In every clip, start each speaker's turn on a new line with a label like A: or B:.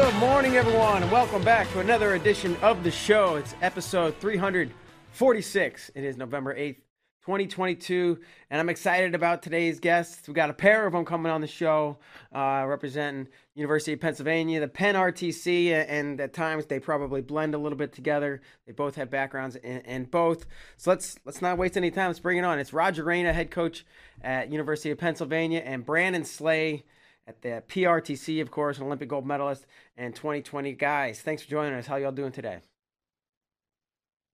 A: Good morning, everyone, and welcome back to another edition of the show. It's episode 346. It is November 8th, 2022, and I'm excited about today's guests. We got a pair of them coming on the show, uh, representing University of Pennsylvania, the Penn RTC, and at times they probably blend a little bit together. They both have backgrounds in, in both. So let's let's not waste any time. Let's bring it on. It's Roger Reina, head coach at University of Pennsylvania, and Brandon Slay at the PRTC, of course, an Olympic gold medalist and 2020 guys. Thanks for joining us. How y'all doing today?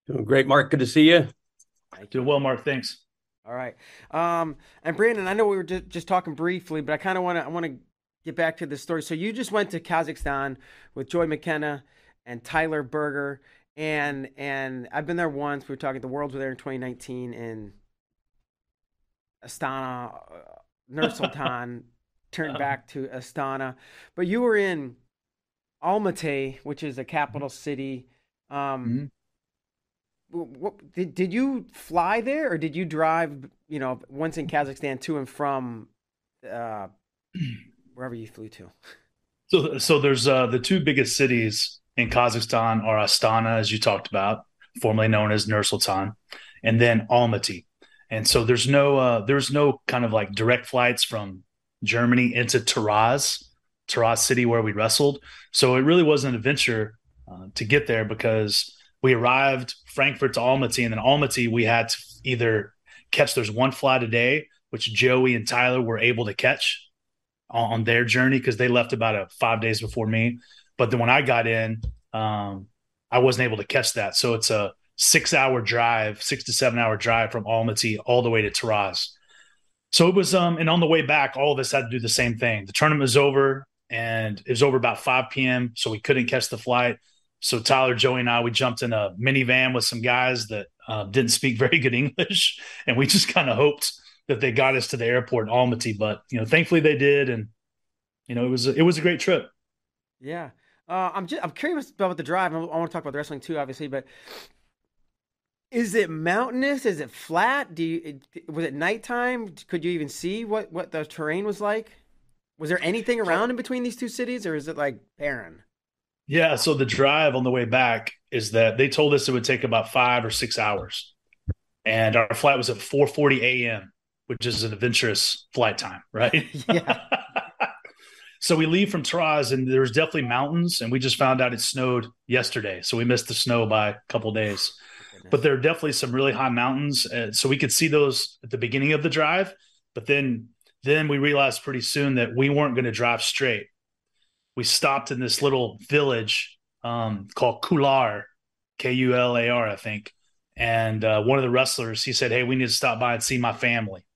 B: Doing great, Mark. Good to see you.
C: Thank Doing well, Mark. Thanks.
A: All right. Um, and Brandon, I know we were just, just talking briefly, but I kind of want to I want to get back to the story. So you just went to Kazakhstan with Joey McKenna and Tyler Berger, and and I've been there once. We were talking. The Worlds were there in 2019 in Astana, uh, Nur Sultan. Turned back to Astana. But you were in Almaty, which is a capital city. Um, mm-hmm. what, did did you fly there, or did you drive? You know, once in Kazakhstan to and from uh, wherever you flew to.
C: So, so there's uh, the two biggest cities in Kazakhstan are Astana, as you talked about, formerly known as Nur Sultan, and then Almaty. And so there's no uh, there's no kind of like direct flights from Germany into Taraz, Taraz City, where we wrestled. So it really was an adventure uh, to get there because we arrived Frankfurt to Almaty, and then Almaty we had to either catch. There's one flight a day, which Joey and Tyler were able to catch on, on their journey because they left about a five days before me. But then when I got in, um, I wasn't able to catch that. So it's a six hour drive, six to seven hour drive from Almaty all the way to Taraz. So it was, um, and on the way back, all of us had to do the same thing. The tournament was over and it was over about 5 p.m. So we couldn't catch the flight. So Tyler, Joey, and I, we jumped in a minivan with some guys that uh, didn't speak very good English. And we just kind of hoped that they got us to the airport in Almaty. But, you know, thankfully they did. And, you know, it was, it was a great trip.
A: Yeah. Uh, I'm just, I'm curious about the drive. I want to talk about the wrestling too, obviously, but is it mountainous? Is it flat? Do you was it nighttime? Could you even see what what the terrain was like? Was there anything around in between these two cities, or is it like barren?
C: Yeah. So the drive on the way back is that they told us it would take about five or six hours, and our flight was at 4:40 a.m., which is an adventurous flight time, right?
A: yeah.
C: so we leave from Taraz, and there's definitely mountains, and we just found out it snowed yesterday, so we missed the snow by a couple days but there are definitely some really high mountains. Uh, so we could see those at the beginning of the drive, but then then we realized pretty soon that we weren't going to drive straight. We stopped in this little village um, called Kular, K U L A R, I think. And uh, one of the wrestlers, he said, "Hey, we need to stop by and see my family."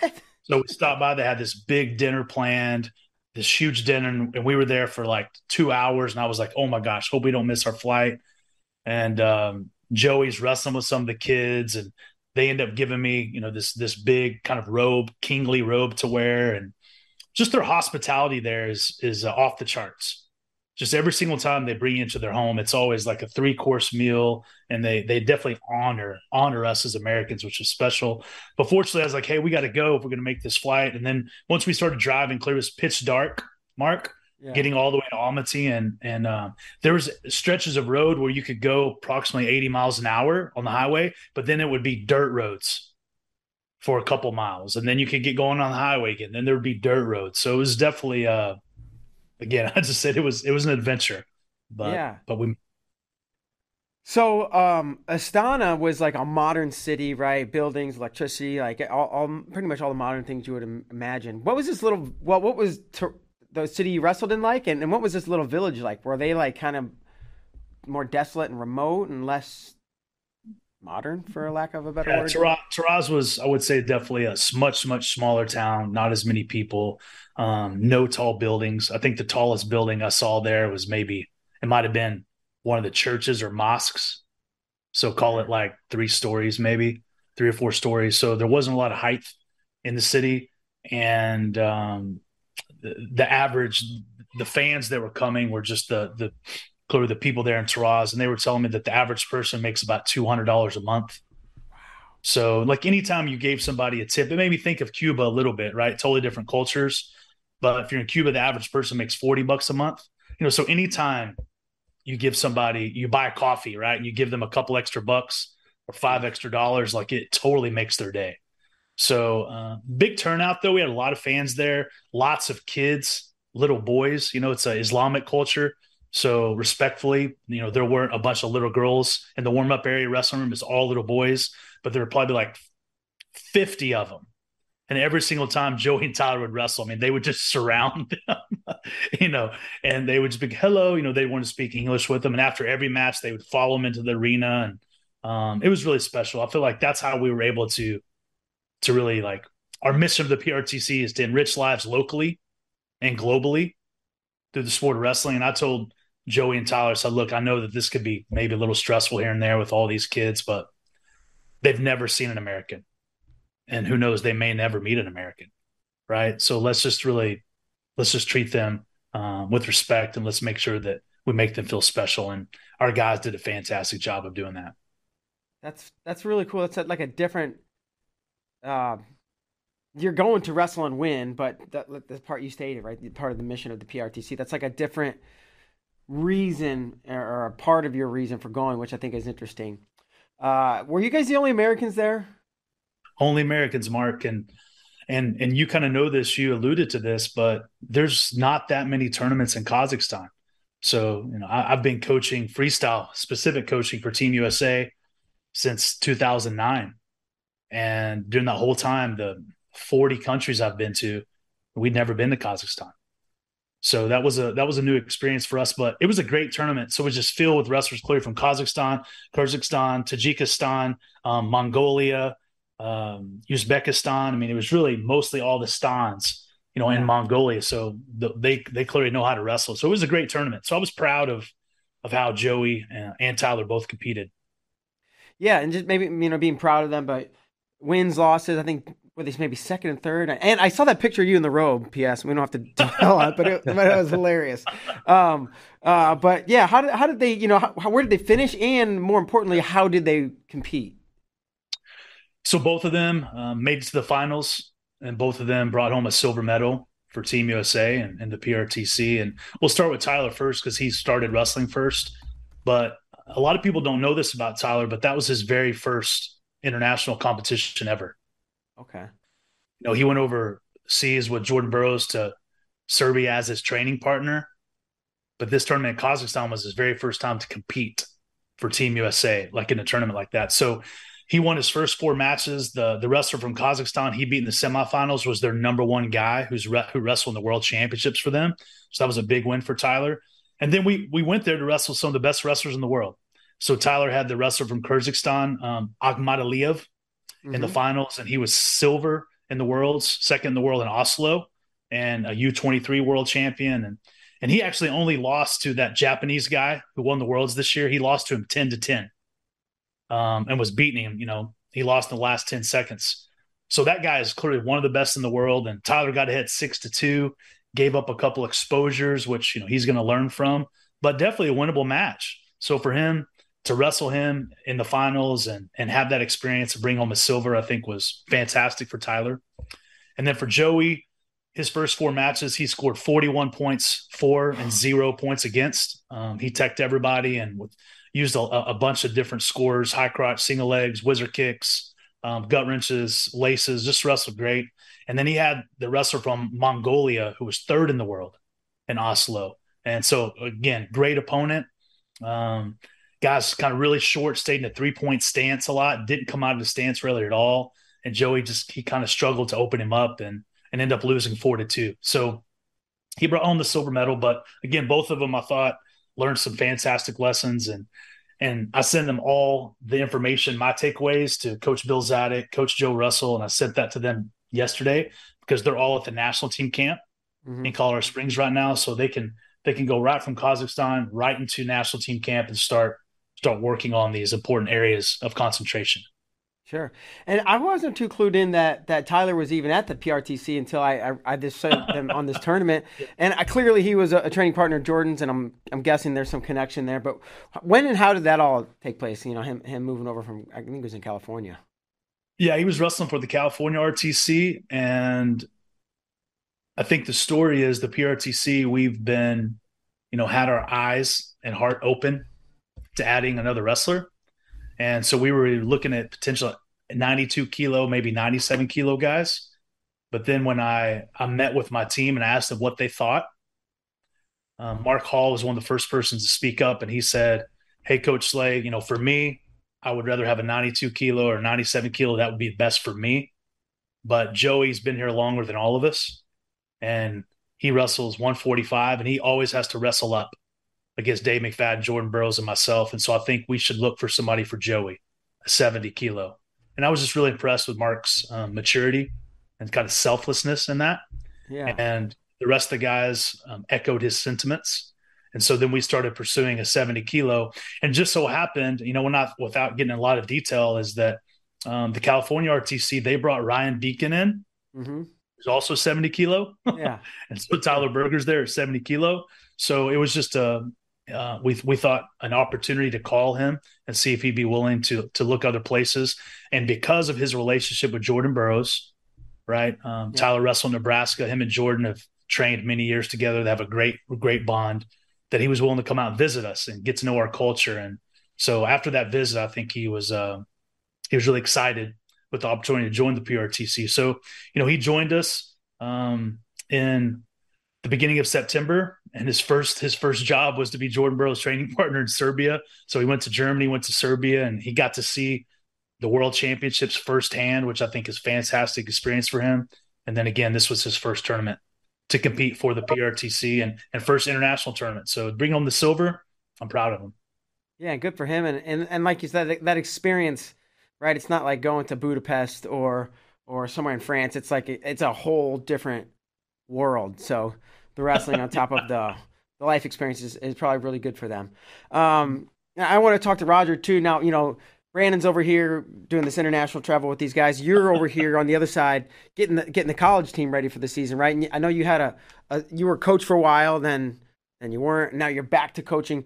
A: What?
C: So we stopped by. They had this big dinner planned, this huge dinner, and we were there for like two hours. And I was like, "Oh my gosh, hope we don't miss our flight." And um, Joey's wrestling with some of the kids, and they end up giving me, you know, this this big kind of robe, kingly robe to wear, and just their hospitality there is is uh, off the charts. Just every single time they bring you into their home, it's always like a three course meal, and they they definitely honor honor us as Americans, which is special. But fortunately, I was like, hey, we got to go if we're going to make this flight. And then once we started driving, clear was pitch dark. Mark, yeah. getting all the way to Almaty, and and um, there was stretches of road where you could go approximately 80 miles an hour on the highway, but then it would be dirt roads for a couple miles, and then you could get going on the highway again. Then there would be dirt roads, so it was definitely uh, again, I just said it was it was an adventure, but yeah, but we.
A: So, um, Astana was like a modern city, right? Buildings, electricity, like all, all, pretty much all the modern things you would imagine. What was this little? Well, what was the city you wrestled in like? And, and what was this little village like? Were they like kind of more desolate and remote and less modern, for a lack of a better yeah, word?
C: Taraz, Taraz was, I would say, definitely a much, much smaller town, not as many people, um, no tall buildings. I think the tallest building I saw there was maybe, it might have been one of the churches or mosques. So call it like three stories, maybe three or four stories. So there wasn't a lot of height in the city. And um, the, average the fans that were coming were just the the clearly the people there in Taraz, and they were telling me that the average person makes about two hundred dollars a month. So, like anytime you gave somebody a tip, it made me think of Cuba a little bit, right? Totally different cultures, but if you're in Cuba, the average person makes forty bucks a month. You know, so anytime you give somebody, you buy a coffee, right? And you give them a couple extra bucks or five extra dollars, like it totally makes their day. So uh, big turnout though. We had a lot of fans there, lots of kids, little boys. You know, it's an Islamic culture. So respectfully, you know, there weren't a bunch of little girls in the warm up area wrestling room. It's all little boys, but there were probably like 50 of them. And every single time Joey and Tyler would wrestle, I mean, they would just surround them, you know, and they would speak hello, you know, they wanted to speak English with them. And after every match, they would follow them into the arena. And um, it was really special. I feel like that's how we were able to, to really like our mission of the PRTC is to enrich lives locally and globally through the sport of wrestling. And I told Joey and Tyler, I said, look, I know that this could be maybe a little stressful here and there with all these kids, but they've never seen an American. And who knows, they may never meet an American. Right. So let's just really, let's just treat them um, with respect and let's make sure that we make them feel special. And our guys did a fantastic job of doing that.
A: That's, that's really cool. That's like a different, uh, you're going to wrestle and win, but that, the part you stated, right? the Part of the mission of the PRTC. That's like a different reason or a part of your reason for going, which I think is interesting. Uh, were you guys the only Americans there?
C: Only Americans, Mark, and and and you kind of know this. You alluded to this, but there's not that many tournaments in Kazakhstan. So you know, I, I've been coaching freestyle, specific coaching for Team USA since 2009, and during that whole time, the 40 countries I've been to, we'd never been to Kazakhstan. So that was a that was a new experience for us, but it was a great tournament. So it was just filled with wrestlers clearly from Kazakhstan, Kyrgyzstan, Tajikistan, um, Mongolia, um, Uzbekistan. I mean, it was really mostly all the stans, you know, in Mongolia. So the, they they clearly know how to wrestle. So it was a great tournament. So I was proud of of how Joey and, and Tyler both competed.
A: Yeah, and just maybe you know being proud of them, but wins, losses. I think were they maybe second and third? And I saw that picture of you in the robe. P.S. We don't have to tell it, but it, but it was hilarious. Um, uh, but yeah, how did how did they? You know, how, where did they finish? And more importantly, how did they compete?
C: So both of them um, made it to the finals, and both of them brought home a silver medal for Team USA and, and the PRTC. And we'll start with Tyler first because he started wrestling first. But a lot of people don't know this about Tyler, but that was his very first international competition ever.
A: Okay.
C: You know, he went overseas with Jordan Burroughs to Serbia as his training partner. But this tournament in Kazakhstan was his very first time to compete for Team USA, like in a tournament like that. So he won his first four matches. The the wrestler from Kazakhstan he beat in the semifinals was their number one guy who's re- who wrestled in the world championships for them. So that was a big win for Tyler. And then we we went there to wrestle some of the best wrestlers in the world. So Tyler had the wrestler from Kyrgyzstan, um, Akmataliev, mm-hmm. in the mm-hmm. finals, and he was silver in the worlds, second in the world in Oslo, and a U twenty three world champion. And and he actually only lost to that Japanese guy who won the worlds this year. He lost to him ten to ten, um, and was beating him. You know, he lost in the last ten seconds. So that guy is clearly one of the best in the world. And Tyler got ahead six to two, gave up a couple exposures, which you know he's going to learn from, but definitely a winnable match. So for him, to wrestle him in the finals and and have that experience to bring home a silver, I think was fantastic for Tyler. And then for Joey, his first four matches, he scored 41 points for and zero points against. Um, he teched everybody and used a, a, bunch of different scores: high crotch, single legs, whizzer kicks, um, gut wrenches, laces. Just wrestled great. And then he had the wrestler from Mongolia who was third in the world in Oslo. And so again, great opponent. Um, Guys kind of really short, stayed in a three point stance a lot, didn't come out of the stance really at all. And Joey just he kind of struggled to open him up and and end up losing four to two. So he brought home the silver medal. But again, both of them I thought learned some fantastic lessons and and I send them all the information, my takeaways to Coach Bill Zadick, Coach Joe Russell, and I sent that to them yesterday because they're all at the national team camp mm-hmm. in Colorado Springs right now, so they can they can go right from Kazakhstan right into national team camp and start start working on these important areas of concentration.
A: Sure, and I wasn't too clued in that that Tyler was even at the PRTC until I I, I just saw them on this tournament, and I, clearly he was a, a, training partner of Jordan's, and I'm I'm guessing there's some connection there. But when and how did that all take place? You know, him him moving over from I think it was in California.
C: Yeah, he was wrestling for the California RTC, and I think the story is the PRTC. We've been you know, had our eyes and heart open to adding another wrestler. And so we were looking at potential 92 kilo, maybe 97 kilo guys. But then when I, I met with my team and asked them what they thought, um, Mark Hall was one of the first persons to speak up, and he said, "Hey, Coach Slay, you know, for me, I would rather have a 92 kilo or 97 kilo. That would be best for me. But Joey's been here longer than all of us, and he wrestles 145, and he always has to wrestle up against Dave McFadden, Jordan Burroughs, and myself. And so I think we should look for somebody for Joey, a 70 kilo. And I was just really impressed with Mark's um, maturity and kind of selflessness in that.
A: Yeah.
C: And the rest of the guys um, echoed his sentiments. And so then we started pursuing a 70 kilo. And just so happened, you know, we're not without getting a lot of detail, is that um, the California RTC, they brought Ryan Deakin in, mm-hmm. who's also 70 kilo.
A: Yeah.
C: and so Tyler Berger's there at 70 kilo. So it was just a, uh, we we thought an opportunity to call him and see if he'd be willing to to look other places. And because of his relationship with Jordan Burroughs, right? Um, yeah. Tyler Russell, Nebraska, him and Jordan have trained many years together. They have a great great bond. That he was willing to come out and visit us and get to know our culture. And so after that visit, I think he was uh, he was really excited with the opportunity to join the PRTC. So you know he joined us um, in the beginning of September, and his first his first job was to be Jordan Burroughs' training partner in Serbia. So he went to Germany, went to Serbia, and he got to see the World Championships firsthand, which I think is fantastic experience for him. And then again, this was his first tournament to compete for the PRTC and and first international tournament. So bring home the silver. I'm proud of him.
A: Yeah, good for him. And and and like you said, that experience, right? It's not like going to Budapest or or somewhere in France. It's like it's a whole different world. So the wrestling on top of the the life experiences is, probably really good for them. Um, I want to talk to Roger too. Now, you know, Brandon's over here doing this international travel with these guys. You're over here on the other side getting the getting the college team ready for the season, right? And I know you had a, a you were coach for a while, then then you weren't. Now you're back to coaching.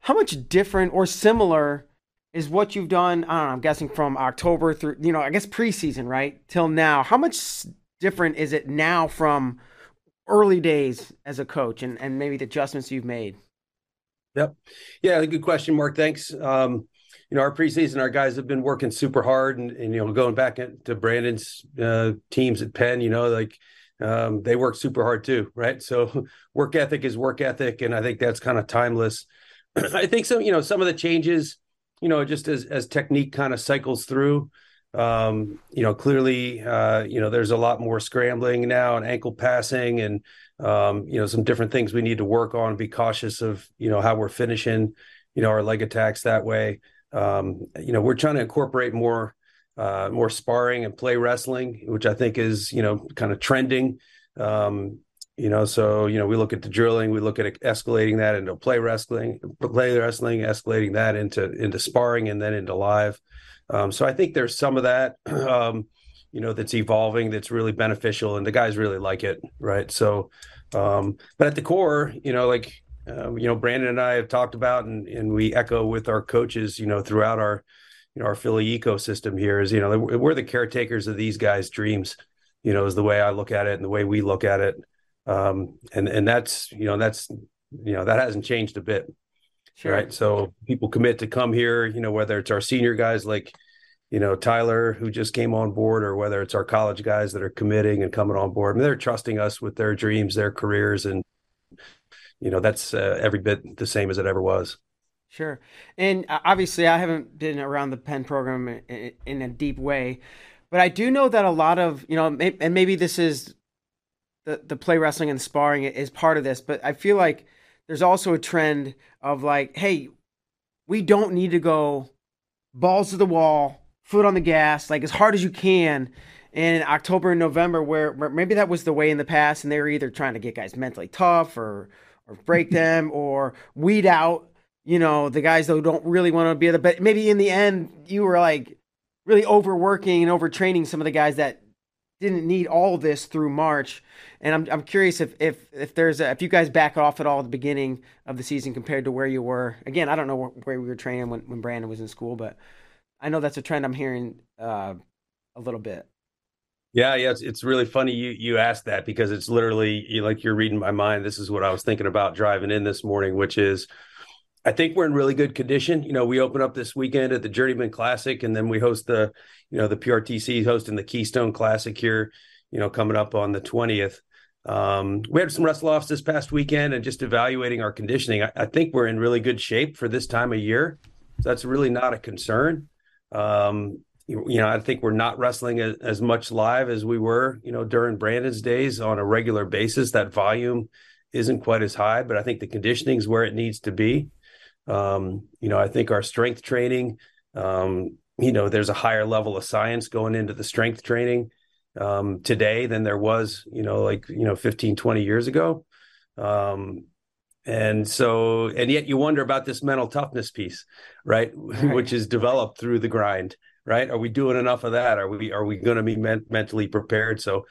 A: How much different or similar is what you've done? I don't know. I'm guessing from October through you know I guess preseason, right, till now. How much different is it now from early days as a coach and, and maybe the adjustments you've made?
B: Yep. Yeah, good question, Mark. Thanks. Um, you know, our preseason, our guys have been working super hard and, and you know, going back to Brandon's uh, teams at Penn, you know, like um, they work super hard too, right? So work ethic is work ethic. And I think that's kind of timeless. I think some, you know, some of the changes, you know, just as, as technique kind of cycles through, um, you know, clearly, uh, you know, there's a lot more scrambling now and ankle passing and, um, you know, some different things we need to work on, be cautious of, you know, how we're finishing, you know, our leg attacks that way. Um, you know, we're trying to incorporate more, uh, more sparring and play wrestling, which I think is, you know, kind of trending. Um, you know, so, you know, we look at the drilling, we look at escalating that into play wrestling, play wrestling, escalating that into, into sparring and then into live. Um, so I think there's some of that, um, you know, that's evolving that's really beneficial, and the guys really like it, right? So, um, but at the core, you know, like uh, you know, Brandon and I have talked about, and and we echo with our coaches, you know, throughout our you know our Philly ecosystem here is you know we're the caretakers of these guys' dreams, you know, is the way I look at it and the way we look at it, um, and and that's you know that's you know that hasn't changed a bit. Sure. Right. So people commit to come here, you know, whether it's our senior guys like, you know, Tyler, who just came on board, or whether it's our college guys that are committing and coming on board. I mean, they're trusting us with their dreams, their careers. And, you know, that's uh, every bit the same as it ever was.
A: Sure. And uh, obviously, I haven't been around the Penn program in, in a deep way, but I do know that a lot of, you know, and maybe this is the, the play wrestling and sparring is part of this, but I feel like there's also a trend of like, hey, we don't need to go balls to the wall, foot on the gas, like as hard as you can in October and November, where, maybe that was the way in the past, and they were either trying to get guys mentally tough or or break them or weed out, you know, the guys that don't really want to be there. But maybe in the end, you were like really overworking and overtraining some of the guys that didn't need all this through March. And I'm I'm curious if if if there's a, if you guys back off at all at the beginning of the season compared to where you were. Again, I don't know where, we were training when when Brandon was in school, but I know that's a trend I'm hearing uh, a little bit.
B: Yeah, yeah, it's, it's really funny you you asked that because it's literally you, like you're reading my mind. This is what I was thinking about driving in this morning, which is I think we're in really good condition. You know, we open up this weekend at the Journeyman Classic, and then we host the you know the PRTC hosting the Keystone Classic here. You know, coming up on the twentieth. Um, we had some wrestle offs this past weekend, and just evaluating our conditioning. I, I, think we're in really good shape for this time of year. So that's really not a concern. Um, you, you know, I think we're not wrestling as, as, much live as we were, you know, during Brandon's days on a regular basis. That volume isn't quite as high, but I think the conditioning is where it needs to be. Um, you know, I think our strength training, um, you know, there's a higher level of science going into the strength training um, today than there was, you know, like, you know, 15, 20 years ago. Um, and so, and yet you wonder about this mental toughness piece, right? right. Which is developed through the grind right? Are we doing enough of that? Are we are we going to be men- mentally prepared? So,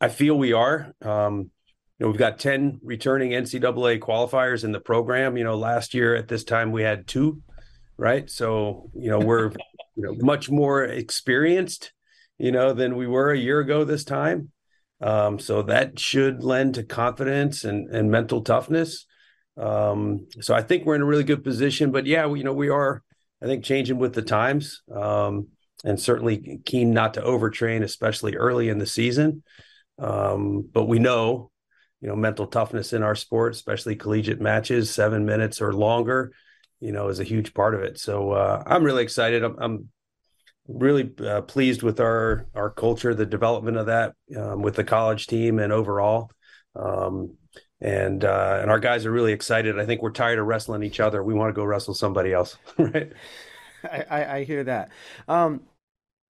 B: I feel we are. Um, you know, we've got ten returning NCAA qualifiers in the program. You know, last year at this time we had two, right? So, you know, we're you know much more experienced, you know, than we were a year ago this time. Um, so that should lend to confidence and and mental toughness. Um, so I think we're in a really good position. But yeah, we, you know, we are. I think changing with the times. Um, and certainly keen not to overtrain, especially early in the season. Um, but we know, you know, mental toughness in our sport, especially collegiate matches, seven minutes or longer, you know, is a huge part of it. So uh, I'm really excited. I'm, I'm really uh, pleased with our our culture, the development of that um, with the college team and overall. Um, and uh, and our guys are really excited. I think we're tired of wrestling each other. We want to go wrestle somebody else, right?
A: I, I, hear that. Um,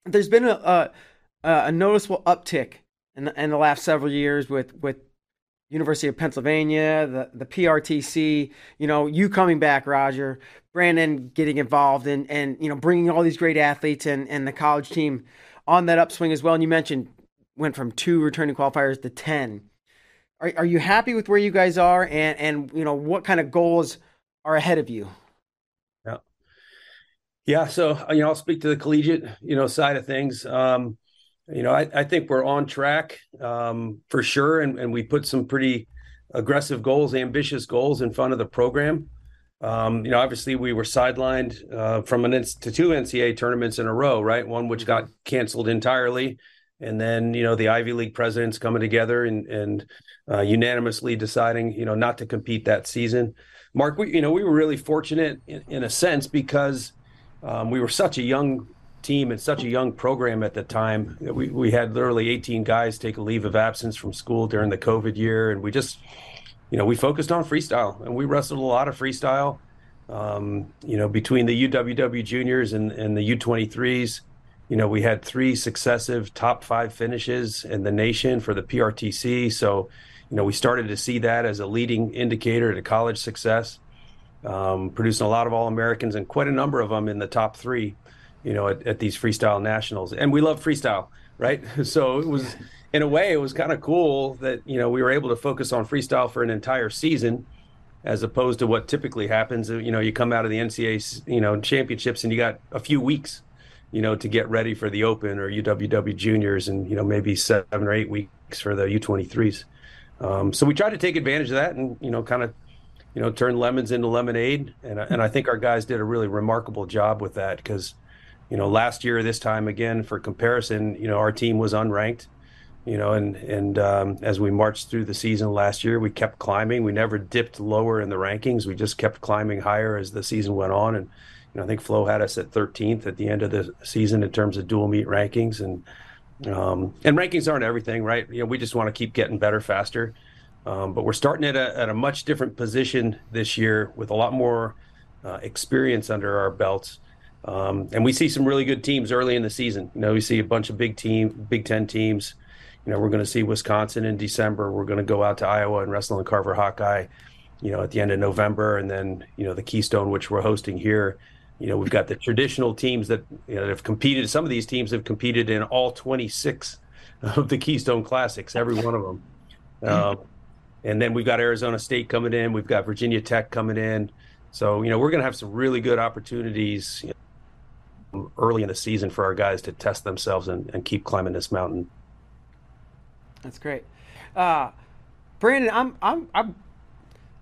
A: there's been a, a, a noticeable uptick in the, in the last several years with with University of Pennsylvania, the the PRTC. You know, you coming back, Roger, Brandon getting involved and and you know bringing all these great athletes and and the college team on that upswing as well. And you mentioned went from two returning qualifiers to ten. Are are you happy with where you guys are and and you know what kind of goals are ahead of you?
B: Yeah, Yeah. so you know, I'll speak to the collegiate, you know, side of things. Um, you know, I, I think we're on track um, for sure, and, and we put some pretty aggressive goals, ambitious goals in front of the program. Um, you know, obviously we were sidelined uh, from an to two NCAA tournaments in a row, right? One which got canceled entirely, and then you know the Ivy League presidents coming together and and uh, unanimously deciding, you know, not to compete that season. Mark, we you know we were really fortunate in, in a sense because um, we were such a young team and such a young program at the time. We we had literally 18 guys take a leave of absence from school during the COVID year, and we just, you know, we focused on freestyle and we wrestled a lot of freestyle. Um, you know, between the UWW juniors and, and the U23s, you know, we had three successive top five finishes in the nation for the PRTC. So, you know, we started to see that as a leading indicator to college success um, producing a lot of All Americans and quite a number of them in the top three, you know, at, at, these freestyle nationals. And we love freestyle, right? So it was, in a way, it was kind of cool that you know we were able to focus on freestyle for an entire season, as opposed to what typically happens. You know, you come out of the NCAA, you know, championships and you got a few weeks, you know, to get ready for the Open or UWW Juniors, and you know maybe seven or eight weeks for the U23s. Um, so we tried to take advantage of that and you know kind of you know, turn lemons into lemonade. And, and I think our guys did a really remarkable job with that because, you know, last year, this time again, for comparison, you know, our team was unranked, you know, and, and um, as we marched through the season last year, we kept climbing. We never dipped lower in the rankings. We just kept climbing higher as the season went on. And, you know, I think Flo had us at 13th at the end of the season in terms of dual meet rankings. And, um, and rankings aren't everything, right? You know, we just want to keep getting better faster. Um, but we're starting at a, at a much different position this year with a lot more uh, experience under our belts. Um, and we see some really good teams early in the season. You know, we see a bunch of big team, Big Ten teams. You know, we're going to see Wisconsin in December. We're going to go out to Iowa and wrestle in Carver Hawkeye, you know, at the end of November. And then, you know, the Keystone, which we're hosting here. You know, we've got the traditional teams that, you know, have competed. Some of these teams have competed in all 26 of the Keystone Classics, every one of them. Um, and then we've got Arizona State coming in. We've got Virginia Tech coming in. So, you know, we're going to have some really good opportunities you know, early in the season for our guys to test themselves and, and keep climbing this mountain.
A: That's great. Uh, Brandon, I'm I'm I'm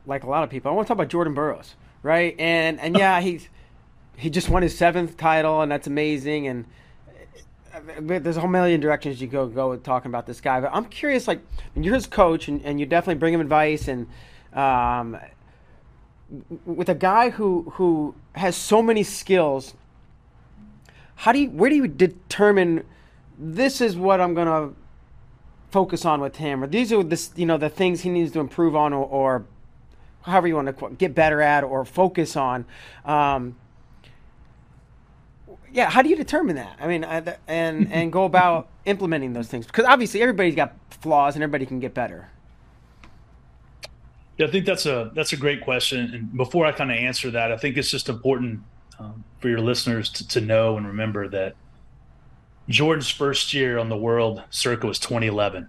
A: like a lot of people. I want to talk about Jordan Burroughs, right? And and yeah, he's he just won his seventh title, and that's amazing. And uh, there's a whole million directions you go go with talking about this guy. But I'm curious, like, you're his coach, and, and you definitely bring him advice, and um, with a guy who who has so many skills. How do you where do you determine this is what I'm gonna focus on with him, or these are the you know the things he needs to improve on, or, or however you want to get better at, or focus on. Um, yeah, how do you determine that? I mean, and and go about implementing those things because obviously everybody's got flaws and everybody can get better.
C: Yeah, I think that's a that's a great question. And before I kind of answer that, I think it's just important um, for your listeners to, to know and remember that Jordan's first year on the world circuit was 2011,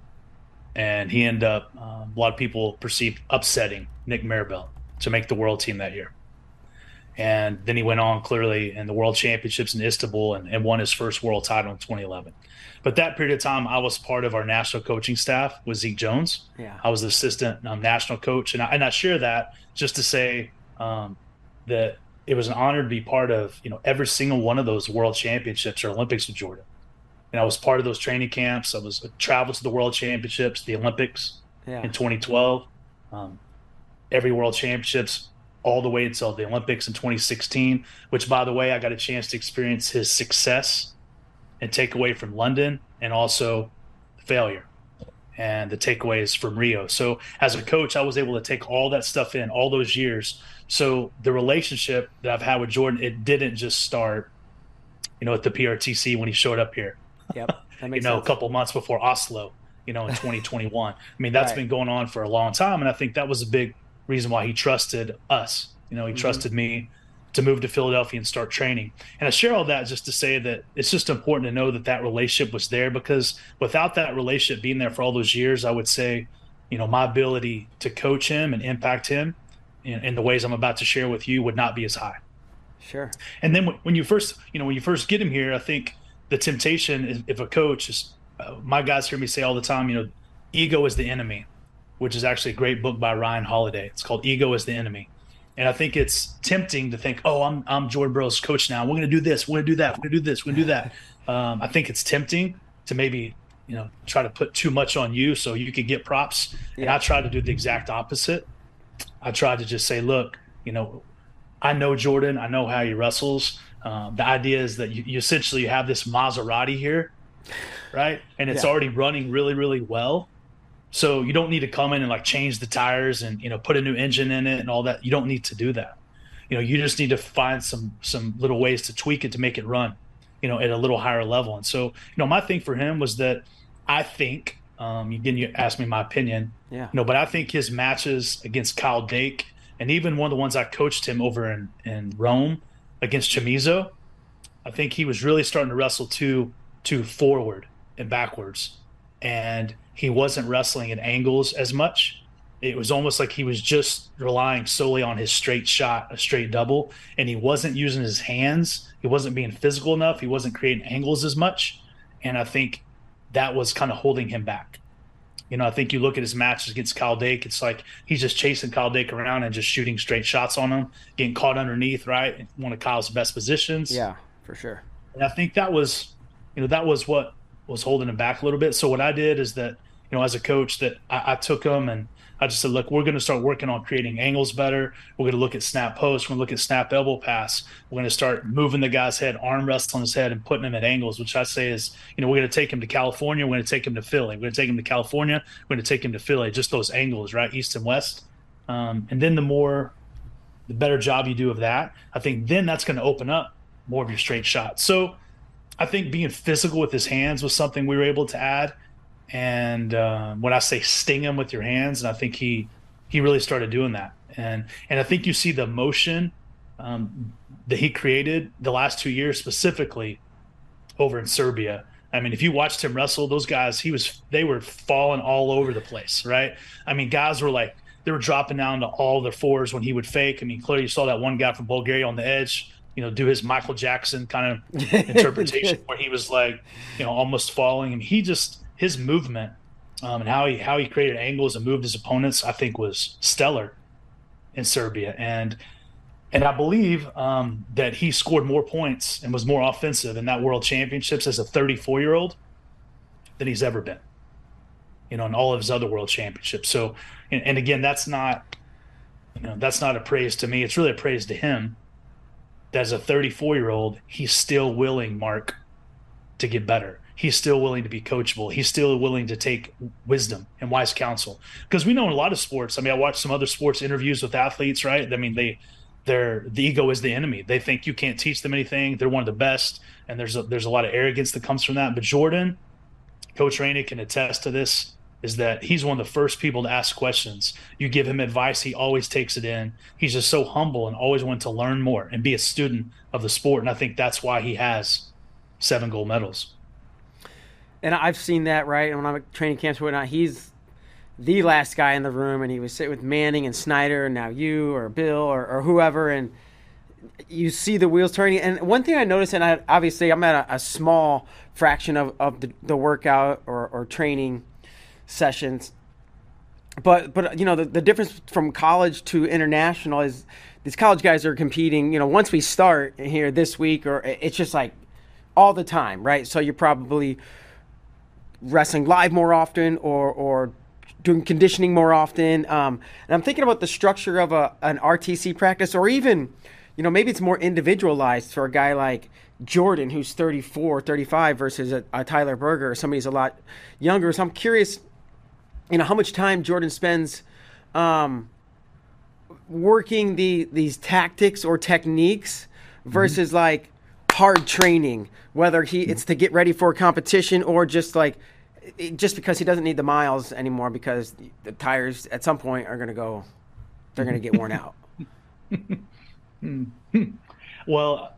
C: and he ended up um, a lot of people perceived upsetting Nick Marable to make the world team that year. And then he went on clearly in the world championships in Istanbul and, and won his first world title in 2011. But that period of time, I was part of our national coaching staff with Zeke Jones.
A: Yeah.
C: I was the assistant um, national coach. And I, and I share that just to say um, that it was an honor to be part of, you know, every single one of those world championships or Olympics with Jordan. And I was part of those training camps. I was traveled to the world championships, the Olympics yeah. in 2012, um, every world championships all the way until the Olympics in 2016, which, by the way, I got a chance to experience his success and takeaway from London and also failure and the takeaways from Rio. So, as a coach, I was able to take all that stuff in all those years. So, the relationship that I've had with Jordan, it didn't just start, you know, at the PRTC when he showed up here.
A: Yep.
C: you know, sense. a couple months before Oslo, you know, in 2021. I mean, that's right. been going on for a long time. And I think that was a big reason why he trusted us. You know, he mm-hmm. trusted me to move to Philadelphia and start training. And I share all that just to say that it's just important to know that that relationship was there because without that relationship being there for all those years, I would say, you know, my ability to coach him and impact him in, in the ways I'm about to share with you would not be as high.
A: Sure.
C: And then when you first, you know, when you first get him here, I think the temptation is if a coach is, uh, my guys hear me say all the time, you know, ego is the enemy which is actually a great book by Ryan Holiday. It's called Ego is the Enemy. And I think it's tempting to think, oh, I'm, I'm Jordan Burroughs' coach now. We're going to do this. We're going to do that. We're going to do this. We're going to do that. Um, I think it's tempting to maybe, you know, try to put too much on you so you could get props. Yeah. And I try to do the exact opposite. I tried to just say, look, you know, I know Jordan. I know how he wrestles. Um, the idea is that you, you, essentially have this Maserati here, right? And it's yeah. already running really, really well. So you don't need to come in and like change the tires and you know put a new engine in it and all that. You don't need to do that. You know, you just need to find some some little ways to tweak it to make it run, you know, at a little higher level. And so, you know, my thing for him was that I think um, again, you asked me my opinion.
A: Yeah.
C: You know, but I think his matches against Kyle Dake and even one of the ones I coached him over in, in Rome against Chamizo, I think he was really starting to wrestle too too forward and backwards. And he wasn't wrestling at angles as much. It was almost like he was just relying solely on his straight shot, a straight double, and he wasn't using his hands. He wasn't being physical enough. He wasn't creating angles as much. And I think that was kind of holding him back. You know, I think you look at his matches against Kyle Dake, it's like he's just chasing Kyle Dake around and just shooting straight shots on him, getting caught underneath, right? One of Kyle's best positions.
A: Yeah, for sure.
C: And I think that was, you know, that was what was holding him back a little bit. So what I did is that you know, as a coach that I, I took him and I just said, look, we're going to start working on creating angles better. We're going to look at snap post. We're going to look at snap elbow pass. We're going to start moving the guy's head, arm wrestling his head, and putting him at angles, which I say is, you know, we're going to take him to California. We're going to take him to Philly. We're going to take him to California. We're going to take him to Philly. Just those angles, right, east and west. Um, and then the more, the better job you do of that, I think then that's going to open up more of your straight shots. So I think being physical with his hands was something we were able to add and uh, when I say sting him with your hands, and I think he he really started doing that, and and I think you see the motion um, that he created the last two years specifically over in Serbia. I mean, if you watched him wrestle, those guys, he was they were falling all over the place, right? I mean, guys were like they were dropping down to all their fours when he would fake. I mean, clearly you saw that one guy from Bulgaria on the edge, you know, do his Michael Jackson kind of interpretation where he was like, you know, almost falling, and he just his movement um, and how he how he created angles and moved his opponents, I think was stellar in Serbia. And and I believe um, that he scored more points and was more offensive in that World Championships as a 34 year old than he's ever been. You know, in all of his other World Championships. So, and, and again, that's not, you know, that's not a praise to me. It's really a praise to him. That as a 34 year old, he's still willing, Mark, to get better he's still willing to be coachable. He's still willing to take wisdom and wise counsel. Because we know in a lot of sports, I mean, I watched some other sports interviews with athletes, right? I mean, they their the ego is the enemy. They think you can't teach them anything. They're one of the best, and there's a, there's a lot of arrogance that comes from that. But Jordan, Coach Reina can attest to this. Is that he's one of the first people to ask questions. You give him advice, he always takes it in. He's just so humble and always wanting to learn more and be a student of the sport. And I think that's why he has seven gold medals
A: and I've seen that right. And when I'm at training camps and whatnot, he's the last guy in the room, and he was sitting with Manning and Snyder, and now you or Bill or, or whoever, and you see the wheels turning. And one thing I noticed, and I, obviously I'm at a, a small fraction of, of the, the workout or, or training sessions, but but you know the, the difference from college to international is these college guys are competing. You know, once we start here this week, or it's just like all the time, right? So you're probably wrestling live more often or or doing conditioning more often. Um, and I'm thinking about the structure of a an RTC practice, or even, you know, maybe it's more individualized for a guy like Jordan, who's 34, 35, versus a, a Tyler Berger or somebody who's a lot younger. So I'm curious, you know, how much time Jordan spends um, working the these tactics or techniques mm-hmm. versus mm-hmm. like hard training, whether he it's to get ready for a competition or just like just because he doesn't need the miles anymore because the tires at some point are going to go they're going to get worn out.
C: well,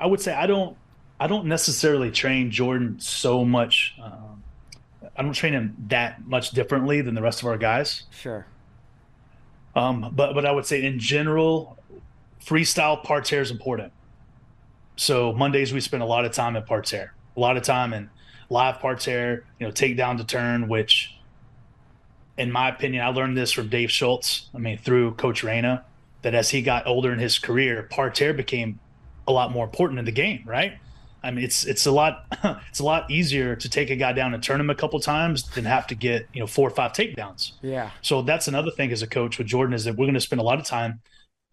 C: I would say I don't I don't necessarily train Jordan so much um, I don't train him that much differently than the rest of our guys.
A: Sure.
C: Um, but but I would say in general, freestyle parterre is important. So Mondays we spend a lot of time at parterre, a lot of time in live parterre, you know, take down to turn, which in my opinion, I learned this from Dave Schultz. I mean, through Coach Reina, that as he got older in his career, parterre became a lot more important in the game, right? I mean, it's it's a lot it's a lot easier to take a guy down and turn him a couple times than have to get you know four or five takedowns.
A: Yeah.
C: So that's another thing as a coach with Jordan is that we're going to spend a lot of time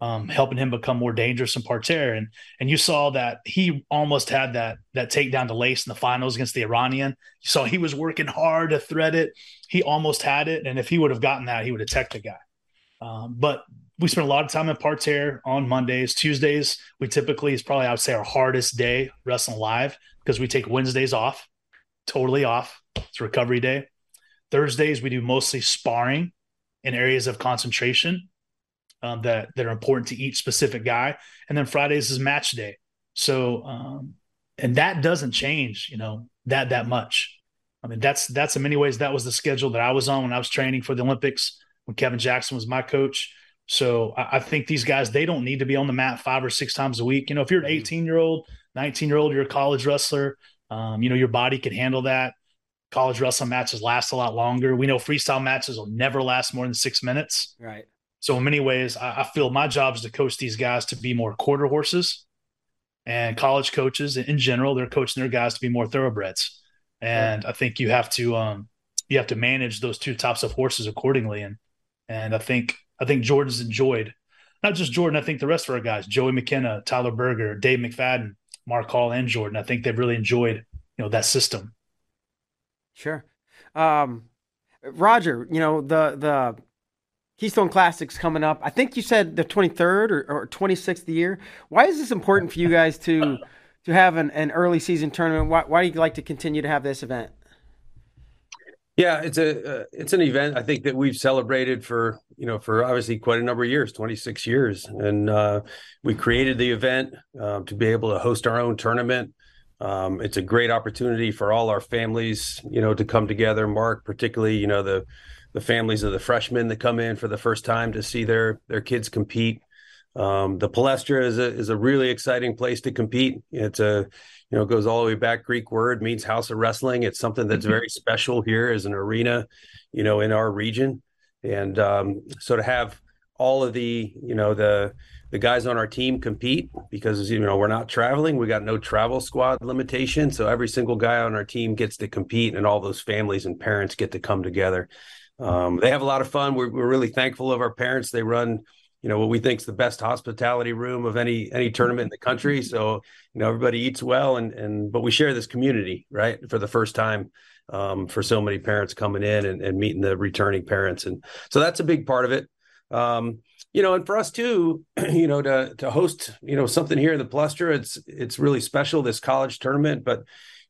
C: um, helping him become more dangerous in parterre. And and you saw that he almost had that that takedown to Lace in the finals against the Iranian. You saw he was working hard to thread it. He almost had it, and if he would have gotten that, he would have teched the guy. Um, but we spent a lot of time in parterre on Mondays. Tuesdays, we typically is probably I would say our hardest day wrestling live because we take Wednesdays off, totally off. It's recovery day. Thursdays we do mostly sparring in areas of concentration um, that that are important to each specific guy. And then Fridays is match day. So um, and that doesn't change, you know, that that much. I mean, that's that's in many ways that was the schedule that I was on when I was training for the Olympics when Kevin Jackson was my coach. So I, I think these guys they don't need to be on the mat five or six times a week. You know, if you're an mm-hmm. 18 year old, 19 year old, you're a college wrestler. Um, you know, your body can handle that. College wrestling matches last a lot longer. We know freestyle matches will never last more than six minutes.
A: Right.
C: So in many ways, I, I feel my job is to coach these guys to be more quarter horses, and college coaches in general, they're coaching their guys to be more thoroughbreds. And I think you have to um, you have to manage those two types of horses accordingly. And and I think I think Jordan's enjoyed not just Jordan. I think the rest of our guys, Joey McKenna, Tyler Berger, Dave McFadden, Mark Hall, and Jordan. I think they've really enjoyed you know that system.
A: Sure, um, Roger. You know the the Keystone Classics coming up. I think you said the 23rd or, or 26th year. Why is this important for you guys to to have an, an early season tournament? Why, why do you like to continue to have this event?
B: Yeah, it's a uh, it's an event I think that we've celebrated for you know for obviously quite a number of years, 26 years, and uh, we created the event uh, to be able to host our own tournament. Um, it's a great opportunity for all our families, you know, to come together. Mark, particularly, you know, the the families of the freshmen that come in for the first time to see their their kids compete. Um, the Palestra is a is a really exciting place to compete. It's a you know goes all the way back greek word means house of wrestling. It's something that's very special here as an arena you know in our region. And um, so to have all of the you know the the guys on our team compete because you know we're not traveling we got no travel squad limitation. So every single guy on our team gets to compete and all those families and parents get to come together um, they have a lot of fun. We're, we're really thankful of our parents. They run you know what we think is the best hospitality room of any any tournament in the country. So you know everybody eats well and and but we share this community right for the first time um, for so many parents coming in and, and, meeting the returning parents. And so that's a big part of it. Um, you know and for us too you know to to host you know something here in the Palestra it's it's really special this college tournament. But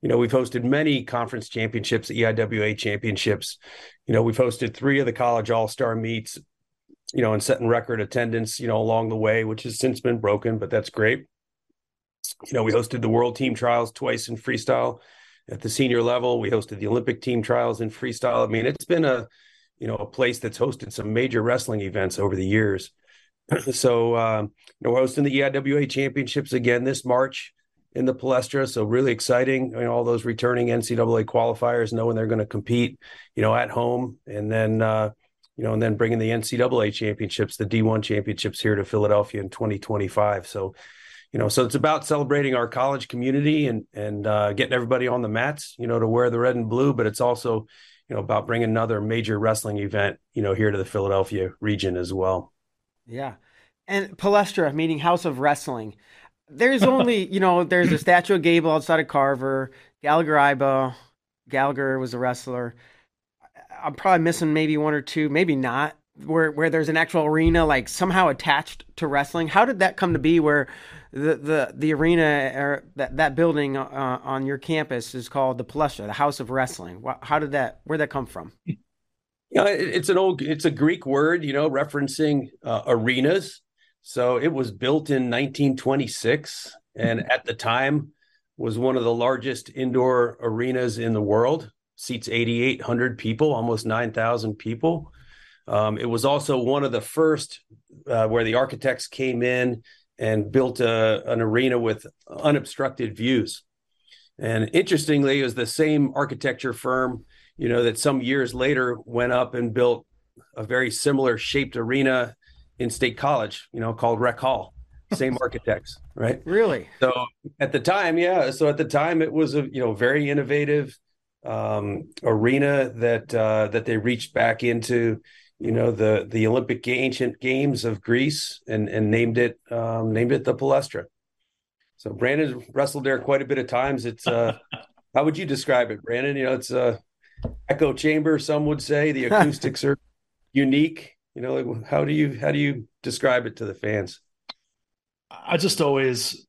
B: you know we've hosted many conference championships eiwa championships you know we've hosted three of the college all-star meets you know, and setting record attendance, you know, along the way, which has since been broken, but that's great. You know, we hosted the world team trials twice in freestyle at the senior level. We hosted the Olympic team trials in freestyle. I mean, it's been a, you know, a place that's hosted some major wrestling events over the years. so, um, you know, we're hosting the EIWA championships again this March in the Palestra. So really exciting. You know, all those returning NCAA qualifiers knowing they're going to compete, you know, at home. And then, uh, you know, and then bringing the NCAA championships, the D1 championships here to Philadelphia in 2025. So, you know, so it's about celebrating our college community and and uh, getting everybody on the mats, you know, to wear the red and blue. But it's also, you know, about bringing another major wrestling event, you know, here to the Philadelphia region as well.
A: Yeah, and Palestra, meaning House of Wrestling. There's only, you know, there's a statue of Gable outside of Carver. Gallagher Iba, Gallagher was a wrestler. I'm probably missing maybe one or two, maybe not, where where there's an actual arena like somehow attached to wrestling. How did that come to be? Where the the the arena or that that building uh, on your campus is called the Palestra, the House of Wrestling. How did that? Where that come from?
B: Yeah, it's an old, it's a Greek word, you know, referencing uh, arenas. So it was built in 1926, and at the time was one of the largest indoor arenas in the world seats 8,800 people, almost 9,000 people. Um, it was also one of the first uh, where the architects came in and built a, an arena with unobstructed views. And interestingly, it was the same architecture firm, you know, that some years later went up and built a very similar shaped arena in State College, you know, called Rec Hall. Same architects, right?
A: Really?
B: So at the time, yeah. So at the time, it was a you know very innovative um, arena that uh, that they reached back into, you know, the the Olympic ancient games of Greece and and named it um, named it the Palestra. So Brandon wrestled there quite a bit of times. It's uh, how would you describe it, Brandon? You know, it's a echo chamber. Some would say the acoustics are unique. You know, like how do you how do you describe it to the fans?
C: I just always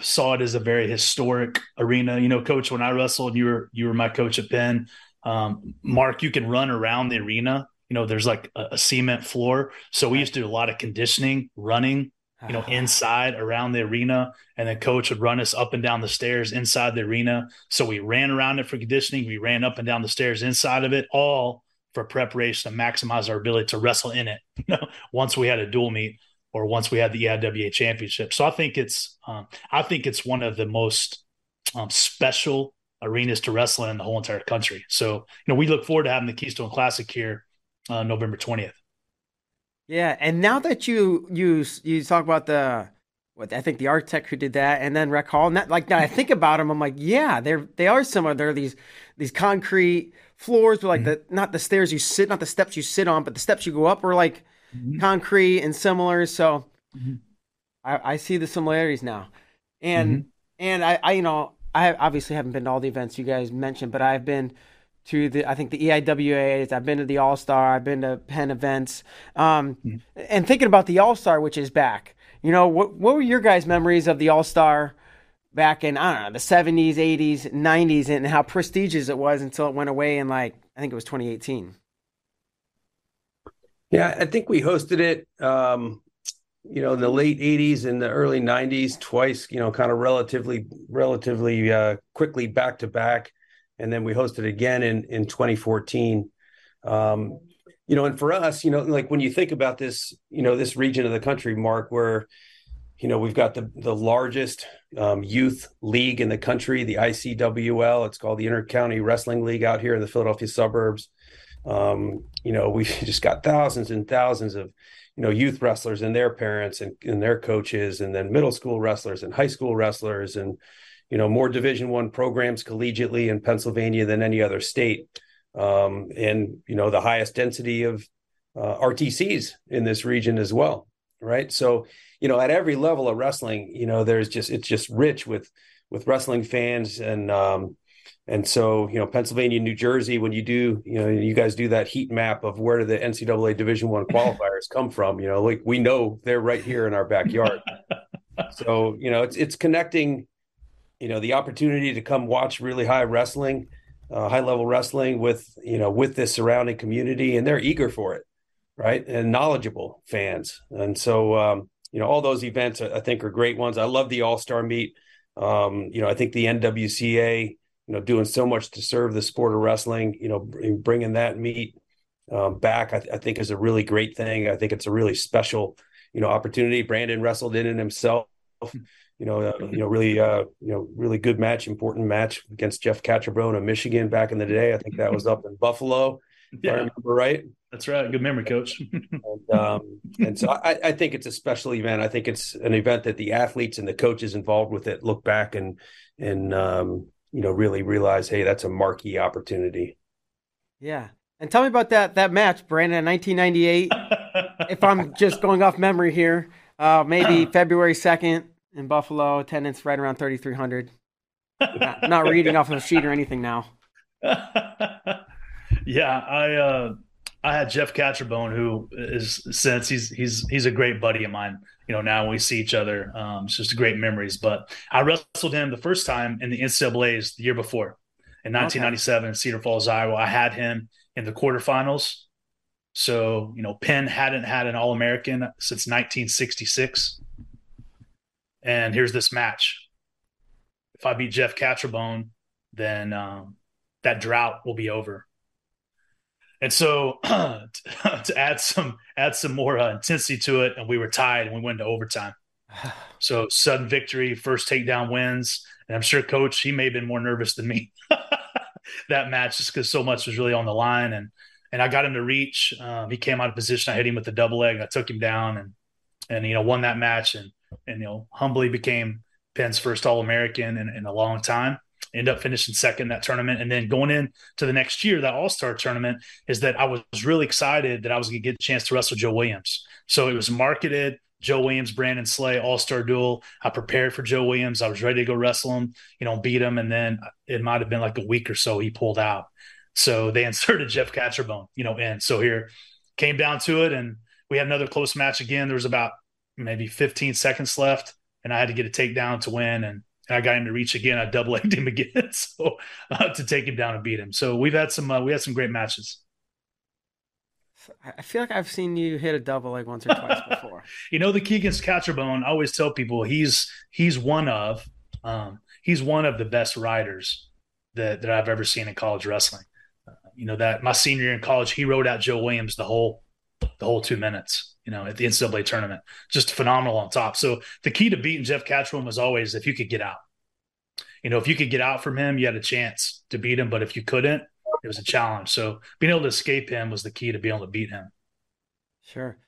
C: saw it as a very historic arena. You know, coach, when I wrestled, you were you were my coach at Penn. Um, Mark, you can run around the arena. You know, there's like a, a, cement floor, so we used to do a lot of conditioning, running. You know, inside around the arena, and then coach would run us up and down the stairs inside the arena. So we ran around it for conditioning. We ran up and down the stairs inside of it, all for preparation to maximize our ability to wrestle in it. You know, once we had a dual meet or once we had the EIWA championship. So I think it's um, I think it's one of the most um, special arenas to wrestle in the whole entire country. So you know we look forward to having the Keystone Classic here uh, November twentieth.
A: Yeah, and now that you you you talk about the what I think the architect who did that, and then Rec Hall, and that like now I think about them, I'm like, yeah, they're they are similar. They're these these concrete floors with like mm-hmm. the not the stairs you sit, not the steps you sit on, but the steps you go up are like mm-hmm. concrete and similar. So mm-hmm. I, I, see the similarities now. And mm-hmm. and I, I you know I obviously haven't been to all the events you guys mentioned, but I've been to the I think the EIWAs. I've been to the All Star. I've been to Penn events. Um, mm-hmm. And thinking about the All Star, which is back. You know, what what were your guys' memories of the All Star? Back in I don't know the 70s, 80s, 90s, and how prestigious it was until it went away in like I think it was 2018.
B: Yeah, I think we hosted it, um, you know, in the late '80s and the early '90s, twice. You know, kind of relatively, relatively uh, quickly back to back, and then we hosted again in in 2014. Um, you know, and for us, you know, like when you think about this, you know, this region of the country, Mark, where you know, we've got the the largest um, youth league in the country, the ICWL. It's called the Intercounty Wrestling League out here in the Philadelphia suburbs. Um, you know, we just got thousands and thousands of you know youth wrestlers and their parents and, and their coaches, and then middle school wrestlers and high school wrestlers, and you know more Division One programs collegiately in Pennsylvania than any other state, um, and you know the highest density of uh, RTCs in this region as well. Right, so you know, at every level of wrestling, you know, there's just it's just rich with with wrestling fans. And um and so you know Pennsylvania, New Jersey, when you do you know you guys do that heat map of where do the NCAA Division One qualifiers come from, you know, like we know they're right here in our backyard. so you know it's it's connecting, you know, the opportunity to come watch really high wrestling, uh, high level wrestling with you know with this surrounding community, and they're eager for it, right, and knowledgeable fans, and so um, you know all those events I think are great ones. I love the All Star Meet. Um, you know, I think the NWCA, you know, doing so much to serve the sport of wrestling. You know, bringing that meet um, back, I, I, think is a really great thing. I think it's a really special, you know, opportunity. Brandon wrestled in it himself. You know, uh, you know, really, uh, you know, really good match, important match against Jeff Catrabone of Michigan back in the day. I think that was up in Buffalo. Yeah. I remember right.
C: That's right. Good memory, coach.
B: and, um, and, so I, I, think it's a special event. I think it's an event that the athletes and the coaches involved with it look back and and um, you know really realize, hey, that's a marquee opportunity.
A: Yeah, and tell me about that that match, Brandon, 1998. if I'm just going off memory here, uh, maybe February 2nd in Buffalo, attendance right around 3,300. not, not reading off of a sheet or anything now.
C: yeah, I. Uh I had Jeff Catrabone, who is since he's he's he's a great buddy of mine. You know, now we see each other, um, it's just great memories. But I wrestled him the first time in the NCAA's the year before, in 1997 okay. in Cedar Falls, Iowa. I had him in the quarterfinals. So you know, Penn hadn't had an All American since 1966, and here's this match. If I beat Jeff Catrabone, then um, that drought will be over and so to add some add some more uh, intensity to it, and we were tied and we went to overtime. so sudden victory, first takedown wins, and I'm sure Coach he may have been more nervous than me that match just because so much was really on the line, and and I got him to reach. Um, he came out of position. I hit him with the double leg. I took him down and and you know won that match and and you know humbly became Penn's first All American in, in a long time end up finishing second that tournament. And then going in to the next year, that All Star tournament, is that I was really excited that I was going to get a chance to wrestle Joe Williams. So it was marketed Joe Williams, Brandon Slay, All Star duel. I prepared for Joe Williams. I was ready to go wrestle him, you know, beat him. And then it might have been like a week or so he pulled out. So they inserted Jeff Catrabone, you know, in. So here came down to it. And we had another close match again. There was about maybe 15 seconds left. And I had to get a takedown to win. And I got him to reach again. I double legged him again, so uh, to take him down and beat him. So we've had some uh, we had some great matches.
A: I feel like I've seen you hit a double leg once or twice before.
C: you know the key against Catrabone. I always tell people he's he's one of um, he's one of the best riders that that I've ever seen in college wrestling. Uh, you know that my senior year in college, he rode out Joe Williams the whole the whole two minutes you know, at the NCAA tournament. Just phenomenal on top. So the key to beating Jeff Catrabone was always if you could get out. You know, if you could get out from him, you had a chance to beat him. But if you couldn't, it was a challenge. So being able to escape him was the key to being able to beat him.
A: Sure.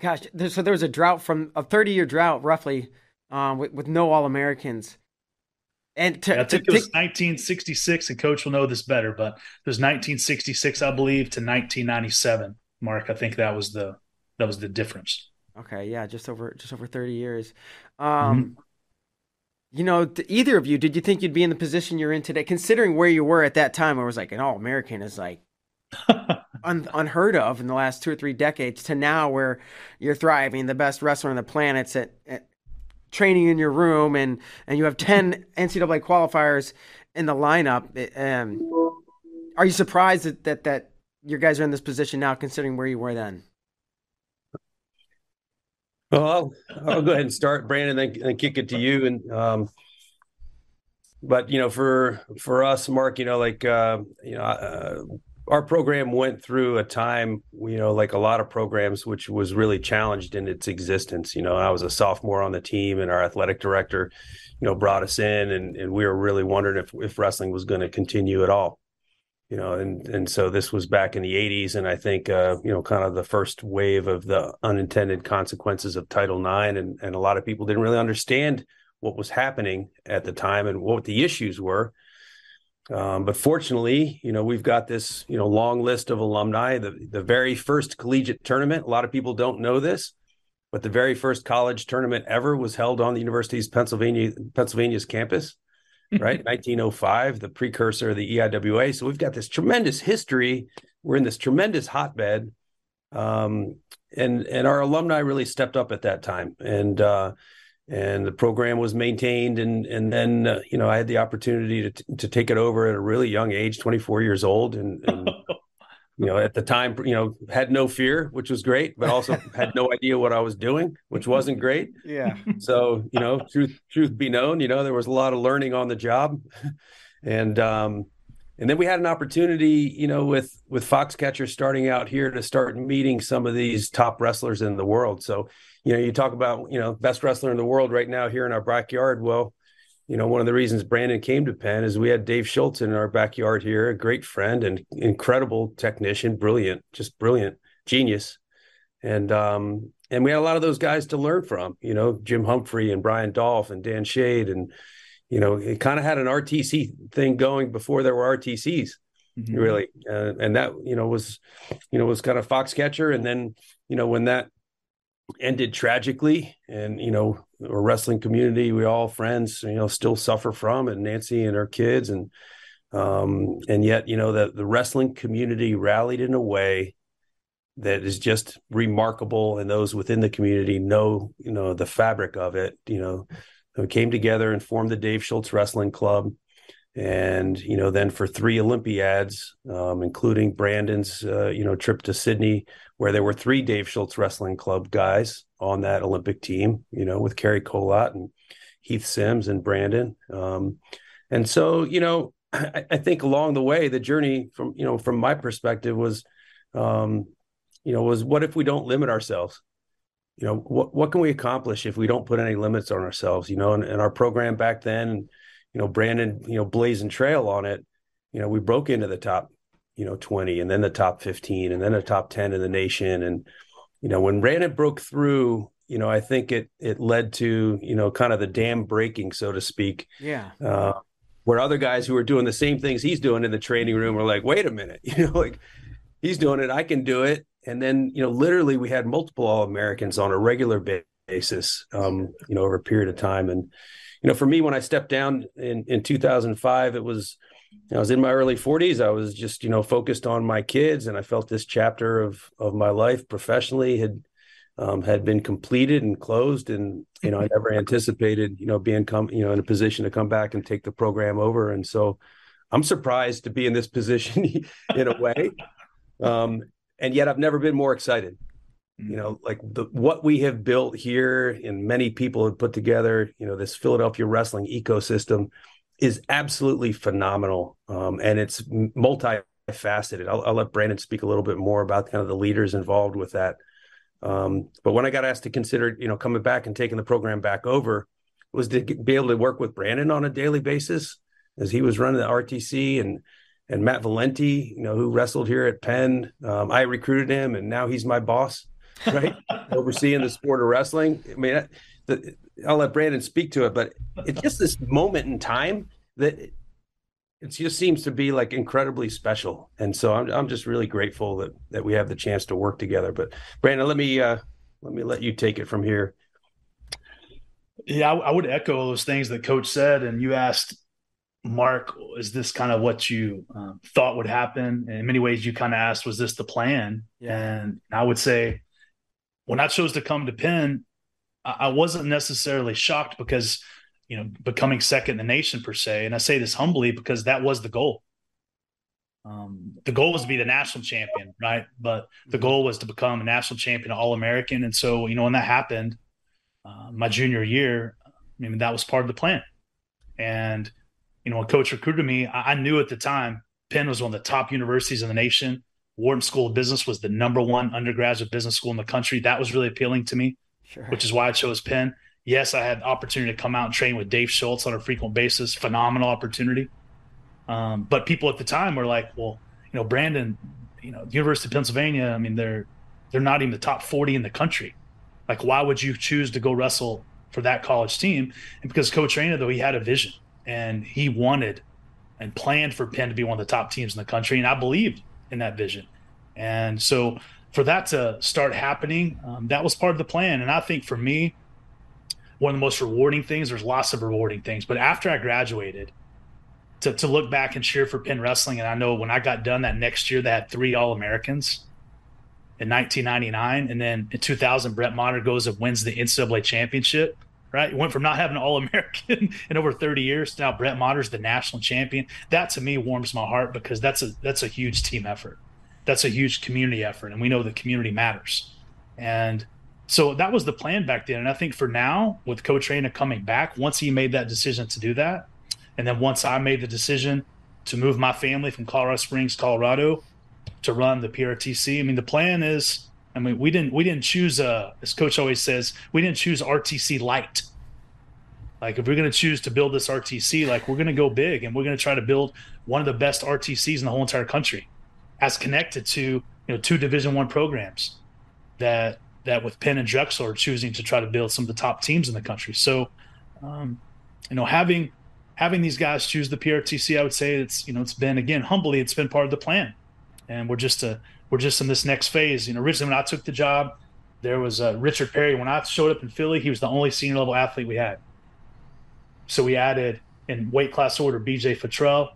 A: Gosh, so there was a drought from a 30 year drought roughly um, with, with no All Americans.
C: And to, yeah, I think to, it was 1966, and Coach will know this better, but it was 1966, I believe, to 1997. Mark, I think that was the that was the difference.
A: Okay, yeah, just over just over thirty years. Um, mm-hmm. You know, either of you, did you think you'd be in the position you're in today, considering where you were at that time? I was like an All American is like un- unheard of in the last two or three decades, to now where you're thriving, the best wrestler on the planet's at, at training in your room, and and you have ten NCAA qualifiers in the lineup. Um, are you surprised that, that that your guys are in this position now, considering where you were then?
B: Well, I'll, I'll go ahead and start, Brandon, then, then kick it to you. And um, but you know, for for us, Mark, you know, like uh, you know, uh, our program went through a time, you know, like a lot of programs, which was really challenged in its existence. You know, I was a sophomore on the team, and our athletic director, you know, brought us in, and, and we were really wondering if if wrestling was going to continue at all. You know, and and so this was back in the '80s, and I think uh, you know, kind of the first wave of the unintended consequences of Title IX, and and a lot of people didn't really understand what was happening at the time and what the issues were um, but fortunately, you know, we've got this, you know, long list of alumni. The the very first collegiate tournament. A lot of people don't know this, but the very first college tournament ever was held on the University's Pennsylvania Pennsylvania's campus, right? 1905, the precursor of the EIWA. So we've got this tremendous history. We're in this tremendous hotbed, um, and and our alumni really stepped up at that time. And uh, and the program was maintained and and then uh, you know I had the opportunity to to take it over at a really young age 24 years old and, and you know at the time you know had no fear which was great but also had no idea what I was doing which wasn't great.
A: Yeah.
B: So you know truth truth be known you know there was a lot of learning on the job. And um and then we had an opportunity you know with with foxcatcher starting out here to start meeting some of these top wrestlers in the world. So you know, you talk about, you know, best wrestler in the world right now here in our backyard. Well, you know, one of the reasons Brandon came to Penn is we had Dave Schultz in our backyard here, a great friend and incredible technician, brilliant, just brilliant, genius. And um, and we had a lot of those guys to learn from, you know, Jim Humphrey and Brian Dolph and Dan Chaid. And, you know, it kind of had an RTC thing going before there were RTCs, mm-hmm. really. Uh, and that, you know, was, you know, was kind of Foxcatcher. And then, you know, when that ended tragically and you know a wrestling community we all friends you know still suffer from and nancy and her kids. And um and yet you know that the wrestling community rallied in a way that is just remarkable. And those within the community know you know the fabric of it you know. We came together and formed the dave schultz wrestling club. And you know then for three olympiads um, including brandon's uh, you know trip to sydney where there were three dave schultz wrestling club guys on that olympic team you know with Cary Kolat and heath sims and brandon. Um, and so you know I, I, think along the way the journey from you know from my perspective was um, you know was what if we don't limit ourselves? You know what what can we accomplish if we don't put any limits on ourselves you know? And, and our program back then you know, Brandon, you know, blazing trail on it, you know, we broke into the top, you know, 20 and then the top 15 and then the top 10 in the nation. And, you know, when Brandon broke through, you know, I think it it led to, you know, kind of the dam breaking, so to speak.
A: Yeah.
B: Uh, where other guys who are doing the same things he's doing in the training room are like, wait a minute, you know, like he's doing it, I can do it. And then, you know, literally we had multiple All Americans on a regular basis, um, you know, over a period of time. And, you know, for me, when I stepped down in, in 2005, it was, I was in my early 40s. I was just, you know, focused on my kids, and I felt this chapter of of my life professionally had um, had been completed and closed. And you know, I never anticipated, you know, being come, you know, in a position to come back and take the program over. And so, I'm surprised to be in this position in a way, um, and yet I've never been more excited you know like the what we have built here and many people have put together you know this philadelphia wrestling ecosystem is absolutely phenomenal um, and it's multifaceted I'll, I'll, let brandon speak a little bit more about kind of the leaders involved with that um, but when i got asked to consider you know coming back and taking the program back over was to be able to work with brandon on a daily basis as he was running the rtc and and Matt Valenti, you know, who wrestled here at Penn. Um, I recruited him, and now he's my boss right? Overseeing the sport of wrestling. I mean, the, I'll let Brandon speak to it, but it's just this moment in time that it just seems to be like incredibly special. And so I'm I'm just really grateful that that we have the chance to work together. But Brandon, let me uh, let me let you take it from here.
C: Yeah, I, I would echo those things that Coach said, and you asked Mark, is this kind of what you um, thought would happen? And in many ways, you kind of asked, was this the plan? Yeah. And I would say when I chose to come to Penn, I wasn't necessarily shocked because, you know, becoming second in the nation per se. And I say this humbly because that was the goal. Um, the goal was to be the national champion, right? But the mm-hmm. goal was to become a national champion, All American. And so, you know, when that happened, uh, my junior year, I mean, that was part of the plan. And, you know, when coach recruited me, I, I knew at the time Penn was one of the top universities in the nation. Wharton School of Business was the number one undergraduate business school in the country. That was really appealing to me, sure. which is why I chose Penn. Yes, I had the opportunity to come out and train with Dave Schultz on a frequent basis. Phenomenal opportunity. Um, but people at the time were like, well, you know, Brandon, you know, University of Pennsylvania, I mean, they're they're not even the top 40 in the country. Like, why would you choose to go wrestle for that college team? And because Coach Reina, though, he had a vision and he wanted and planned for Penn to be one of the top teams in the country. And I believed in that vision. And so for that to start happening, um, that was part of the plan. And I think for me, one of the most rewarding things, there's lots of rewarding things, but after I graduated, to, to look back and cheer for Penn Wrestling, and I know when I got done that next year, they had three All Americans in 1999, and then in 2000, Brett Matter goes and wins the NCAA championship. Right, went from not having an All American in over 30 years to now Brett Matter's the national champion. That to me warms my heart because that's a that's a huge team effort that's a huge community effort and we know the community matters. And so that was the plan back then. And i think for now with coach Reina coming back once he made that decision to do that and then once i made the decision to move my family from colorado springs colorado to run the prtc i mean the plan is i mean we didn't we didn't choose uh as coach always says we didn't choose rtc light. Like if we're going to choose to build this rtc like we're going to go big and we're going to try to build one of the best rtcs in the whole entire country as connected to you know two Division One programs that that with Penn and Drexel are choosing to try to build some of the top teams in the country. So, um, you know, having having these guys choose the PRTC, I would say it's you know it's been again humbly it's been part of the plan, and we're just a uh, we're just in this next phase. You know, originally when I took the job, there was uh, Richard Perry. When I showed up in Philly, he was the only senior level athlete we had. So we added in weight class order BJ Futrell,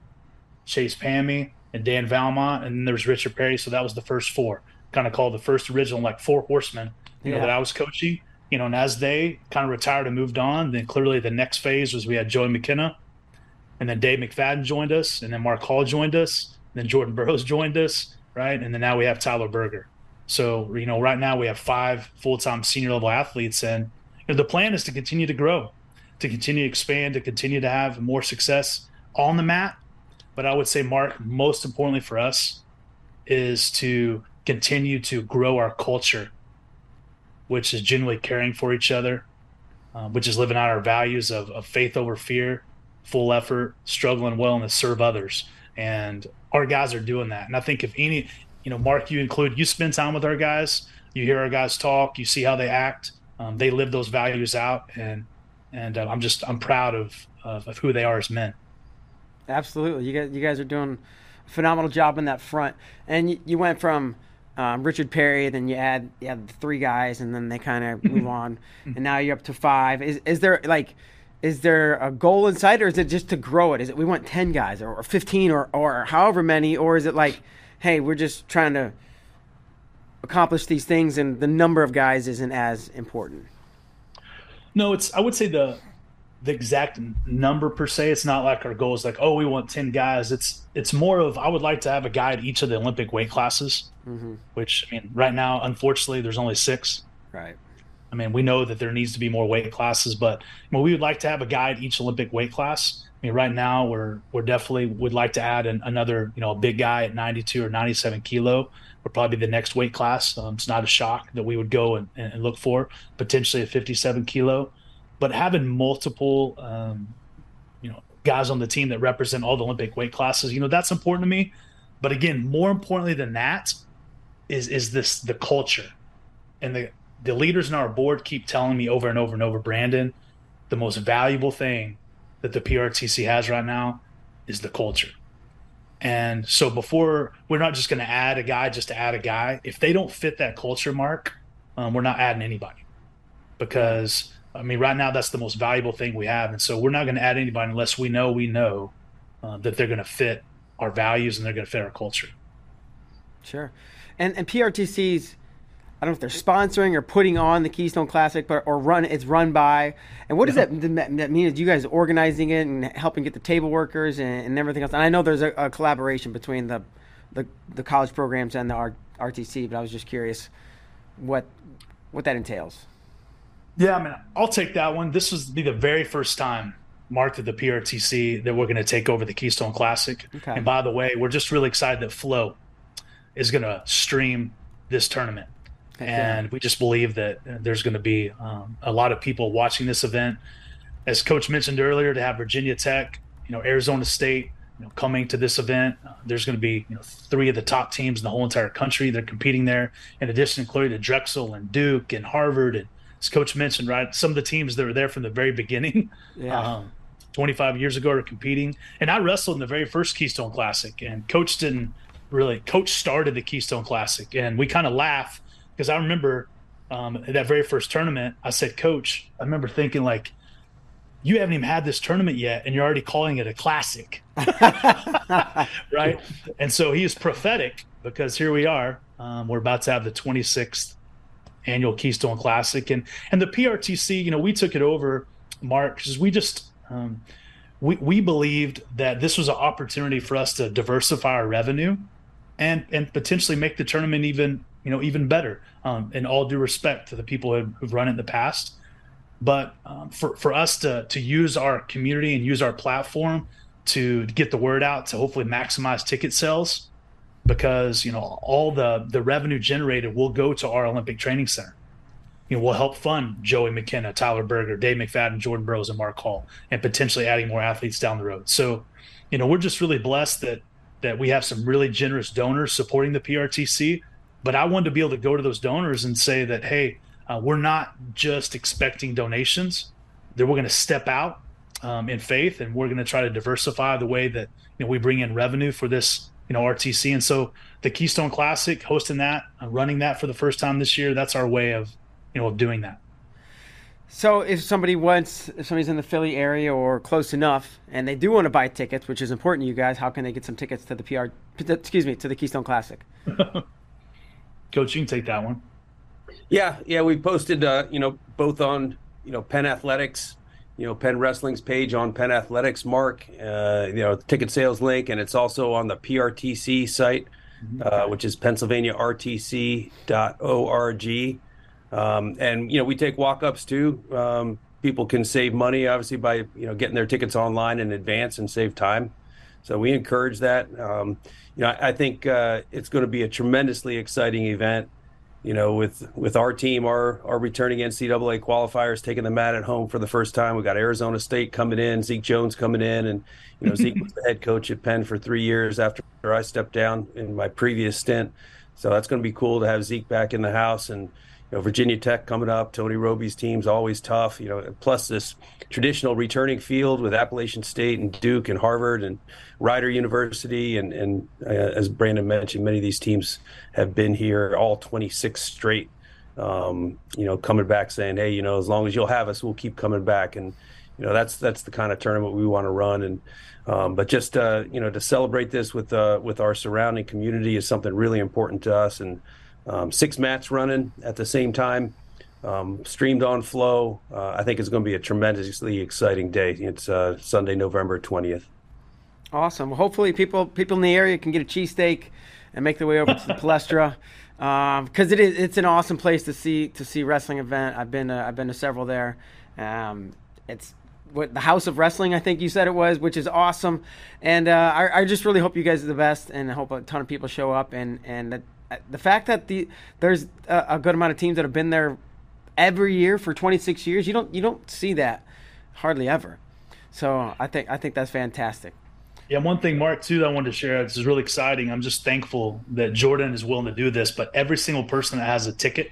C: Chase Pami, and Dan Vallimont, and then there was Richard Perry. So that was the first four, kind of called the first original like four horsemen, you yeah. know, that I was coaching. You know, and as they kind of retired and moved on, then clearly the next phase was we had Joey McKenna, and then Dave McFadden joined us, and then Mark Hall joined us, then Jordan Burroughs joined us, right, and then now we have Tyler Berger. So you know, right now we have five full-time senior level athletes, and you know, the plan is to continue to grow, to continue to expand, to continue to have more success on the mat, but I would say, Mark, most importantly for us is to continue to grow our culture, which is genuinely caring for each other, uh, which is living out our values of, of faith over fear, full effort, struggling well, and to serve others. And our guys are doing that. And I think if any, you know, Mark, you include, you spend time with our guys, you hear our guys talk, you see how they act, um, they live those values out, and and uh, I'm just I'm proud of, of of who they are as men.
A: Absolutely, you guys, you guys are doing a phenomenal job in that front. And you, you went from um, Richard Perry, then you add you add three guys, and then they kind of move on, and now you're up to five. Is is there like is there a goal inside, or is it just to grow it? Is it we want ten guys, or, or fifteen, or or however many, or is it like, hey, we're just trying to accomplish these things, and the number of guys isn't as important?
C: No, it's I would say the the exact number per se. It's not like our goal is like, oh, we want ten guys. It's it's more of I would like to have a guy at each of the Olympic weight classes. Mm-hmm. Which I mean, right now, unfortunately, there's only six.
A: Right.
C: I mean, we know that there needs to be more weight classes, but I mean, we would like to have a guy at each Olympic weight class. I mean, right now we're we're definitely would like to add an, another, you know, a big guy at 92 or 97 kilo. Would probably be the next weight class. Um, it's not a shock that we would go and, and look for potentially a 57 kilo but having multiple um, you know guys on the team that represent all the Olympic weight classes, you know, that's important to me. But again, more importantly than that is is this the culture. And the the leaders in our board keep telling me over and over and over, Brandon, the most valuable thing that the PRTC has right now is the culture. And so before we're not just going to add a guy just to add a guy. If they don't fit that culture mark, um, we're not adding anybody because I mean, right now that's the most valuable thing we have, and so we're not going to add anybody unless we know we know uh, that they're going to fit our values and they're going to fit our culture.
A: Sure, and and PRTCs. I don't know if they're sponsoring or putting on the Keystone Classic, but or run it's run by. And what does yeah. that, that mean? Is you guys organizing it and helping get the table workers and, and everything else? And I know there's a, a, collaboration between the, the the college programs and the R, RTC, but I was just curious what what that entails.
C: Yeah, I mean, I'll take that one. This was be the very first time marked at the PRTC that we're going to take over the Keystone Classic.
A: Okay.
C: And by the way, we're just really excited that Flow is going to stream this tournament.
A: Yeah.
C: And we just believe that there's going to be um, a lot of people watching this event. As Coach mentioned earlier, to have Virginia Tech, you know, Arizona State, you know, coming to this event, uh, there's going to be you know three of the top teams in the whole entire country. They're competing there. In addition, including to Drexel and Duke and Harvard, and as Coach mentioned, right, some of the teams that were there from the very beginning.
A: Yeah.
C: Um, 25 years ago are competing. And I wrestled in the very first Keystone Classic, and Coach didn't really. Coach started the Keystone Classic, and we kind of laugh because I remember um, that very first tournament, I said, Coach, I remember thinking like, you haven't even had this tournament yet, and you're already calling it a classic, right? And so he is prophetic because here we are. Um, we're about to have the 26th annual Keystone Classic, and and the PRTC. You know, we took it over, Mark, because we just um, we we believed that this was an opportunity for us to diversify our revenue, and and potentially make the tournament even you know even better. Um, in all due respect to the people who've, run it in the past, but um, for for us to to use our community and use our platform to get the word out to hopefully maximize ticket sales because you know all the the revenue generated will go to our Olympic Training Center. You know, we'll help fund Joey McKenna, Tyler Berger, Dave McFadden, Jordan Burroughs, and Mark Hall, and potentially adding more athletes down the road. So, you know, we're just really blessed that that we have some really generous donors supporting the PRTC. But I wanted to be able to go to those donors and say that, hey, uh, we're not just expecting donations; that we're going to step out um, in faith, and we're going to try to diversify the way that you know we bring in revenue for this you know RTC. And so the Keystone Classic, hosting that, uh, running that for the first time this year, that's our way of you know of doing that.
A: So if somebody wants, if somebody's in the Philly area or close enough, and they do want to buy tickets, which is important to you guys, how can they get some tickets to the PR? Excuse me, to the Keystone Classic.
C: Coach, you can take that one.
B: Yeah, yeah, we posted, uh, you know, both on, you know, Penn Athletics, you know, Penn Wrestling's page on Penn Athletics, Mark, uh, you know, ticket sales link, and it's also on the PRTC site, uh, which is PennsylvaniaRTC.org. Um, and you know, we take walk-ups too. Um, people can save money, obviously, by you know getting their tickets online in advance and save time. So we encourage that. Um, you know, I, I think uh, it's going to be a tremendously exciting event. You know, with with our team, our our returning NCAA qualifiers taking the mat at home for the first time. We got Arizona State coming in, Zeke Jones coming in, and you know Zeke was the head coach at Penn for three years after I stepped down in my previous stint. So that's going to be cool to have Zeke back in the house and you know, Virginia Tech coming up, Tony Robie's team's always tough, you know, plus this traditional returning field with Appalachian State and Duke and Harvard and Rider University. And, and uh, as Brandon mentioned, many of these teams have been here all 26 straight, um, you know, coming back saying, hey, you know, as long as you'll have us, we'll keep coming back. And, you know, that's that's the kind of tournament we want to run. And um, but just uh, you know to celebrate this with uh, with our surrounding community is something really important to us. And um, six mats running at the same time, um, streamed on Flow. Uh, I think it's going to be a tremendously exciting day. It's uh, Sunday, November twentieth.
A: Awesome. Well, hopefully, people people in the area can get a cheesesteak and make their way over to the Palestra because it is it's an awesome place to see to see wrestling event. I've been uh, I've been to several there. Um, it's what the House of Wrestling, I think you said it was, which is awesome. And uh, I, I just really hope you guys are the best, and I hope a ton of people show up. And and that, Uh, the fact that the there's a, a good amount of teams that have been there every year for 26 years, you don't you don't see that hardly ever. So I think I think that's fantastic.
C: Yeah, one thing, Mark, too, that I wanted to share. This is really exciting. I'm just thankful that Jordan is willing to do this. But every single person that has a ticket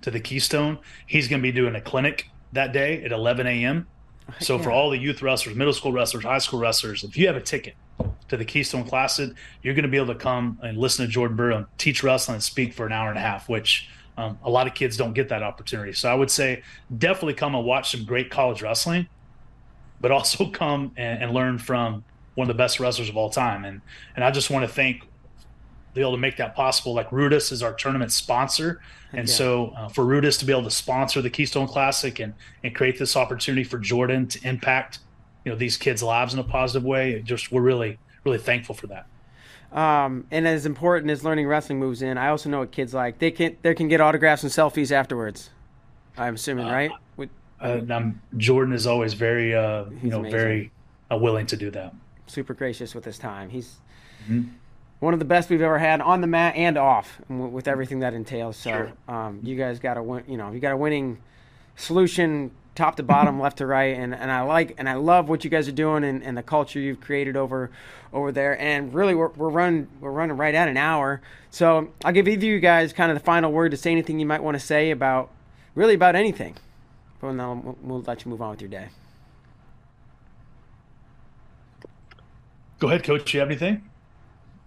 C: to the Keystone, he's going to be doing a clinic that day at 11 a.m. So
A: yeah.
C: for all the youth wrestlers, middle school wrestlers, high school wrestlers, if you have a ticket to the Keystone Classic, you're going to be able to come and listen to Jordan Burrow teach wrestling and speak for an hour and a half, which um, a lot of kids don't get that opportunity. So I would say definitely come and watch some great college wrestling, but also come and, and learn from one of the best wrestlers of all time. And and I just want to thank be able to make that possible. Like Rudis is our tournament sponsor, and
A: yeah.
C: so uh, for Rudis to be able to sponsor the Keystone Classic and and create this opportunity for Jordan to impact you know these kids' lives in a positive way, just we're really really thankful for that.
A: Um, and as important as learning wrestling moves in, I also know what kids like. They can they can get autographs and selfies afterwards. I'm assuming,
C: Uh,
A: right? With,
C: Uh, Jordan is always very, uh, you know, amazing. very uh, willing to do that.
A: Super gracious with his time. He's mm-hmm. One of the best we've ever had on the mat and off, with everything that entails. So, sure. um, you guys got a win. You know, you got a winning solution top to bottom, left to right, and, and I like and I love what you guys are doing and, and the culture you've created over over there. And really, we're, we're running we're running right at an hour, so I'll give either of you guys kind of the final word to say anything you might want to say about really about anything. But then we'll, we'll let you move on with your day.
C: Go ahead, Coach. You have anything?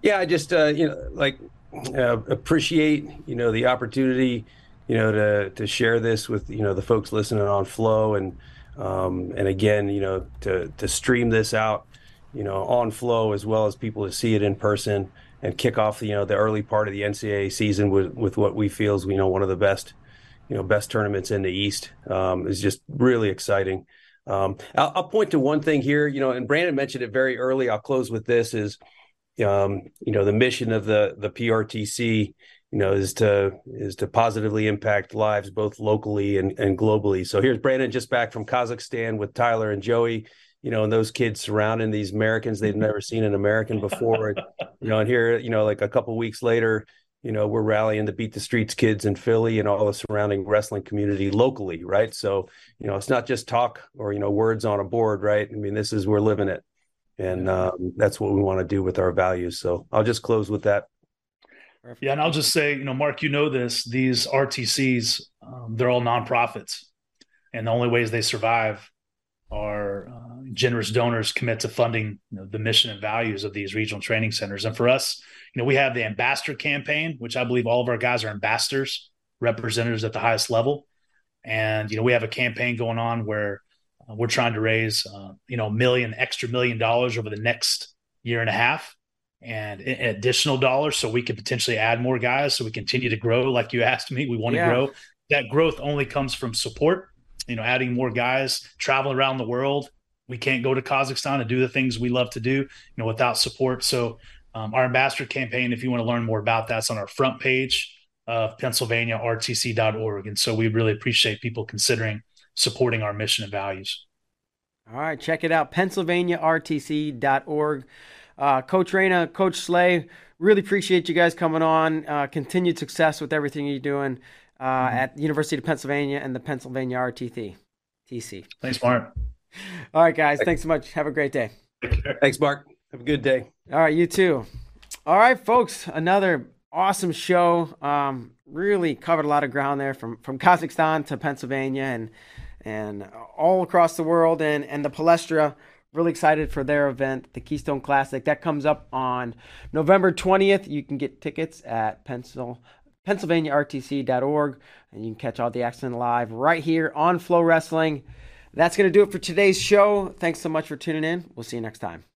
B: Yeah, I just uh, you know like uh, appreciate you know the opportunity you know, to to share this with you know the folks listening on Flow and um, and again, you know, to to stream this out, you know, on Flow as well as people to see it in person and kick off you know the early part of the NCAA season with with what we feel is you know one of the best you know best tournaments in the East um, is just really exciting. Um, I'll, I'll, point to one thing here, you know, and Brandon mentioned it very early. I'll close with this: is um, you know the mission of the the PRTC you know, is to is to positively impact lives both locally and, and globally. So here's Brandon just back from Kazakhstan with Tyler and Joey, you know, and those kids surrounding these Americans they've never seen an American before. you know, and here, you know, like a couple weeks later, you know, we're rallying to beat the streets kids in Philly and all the surrounding wrestling community locally, right? So, you know, it's not just talk or, you know, words on a board, right? I mean, this is we're living it. And um, that's what we want to do with our values. So I'll just close with that.
C: Yeah, and I'll just say, you know, Mark, you know this. These RTCs, um, they're all nonprofits, and the only ways they survive are uh, generous donors commit to funding you know, the mission and values of these regional training centers. And for us, you know, we have the ambassador campaign, which I believe all of our guys are ambassadors, representatives at the highest level. And you know, we have a campaign going on where we're trying to raise, uh, you know, a million extra million dollars over the next year and a half and additional dollars so we could potentially add more guys so we continue to grow. Like you asked me we want to grow. That growth only comes from support you know adding more guys traveling around the world. We can't go to kazakhstan and do the things we love to do you know without support. So um, our ambassador campaign if you want to learn more about that's on our front page of pennsylvaniartc.org and so we really appreciate people considering supporting our mission and values
A: all right check it out pennsylvaniartc.org uh, Coach Reina, Coach Slay, really appreciate you guys coming on. Uh, continued success with everything you're doing uh, mm-hmm. at the University of Pennsylvania and the Pennsylvania RTC. TC.
C: Thanks, Mark.
A: All right, guys. Thanks so much. Have a great day.
B: Thanks, Mark. Have a good day.
A: All right, you too. All right, folks. Another awesome show. Um, really covered a lot of ground there from from Kazakhstan to Pennsylvania and and all across the world and and the Palestra Really excited for their event, the Keystone Classic. That comes up on November 20th. You can get tickets at Pencil, PennsylvaniaRTC.org, and you can catch all the action live right here on Flow Wrestling. That's going to do it for today's show. Thanks so much for tuning in. We'll see you next time.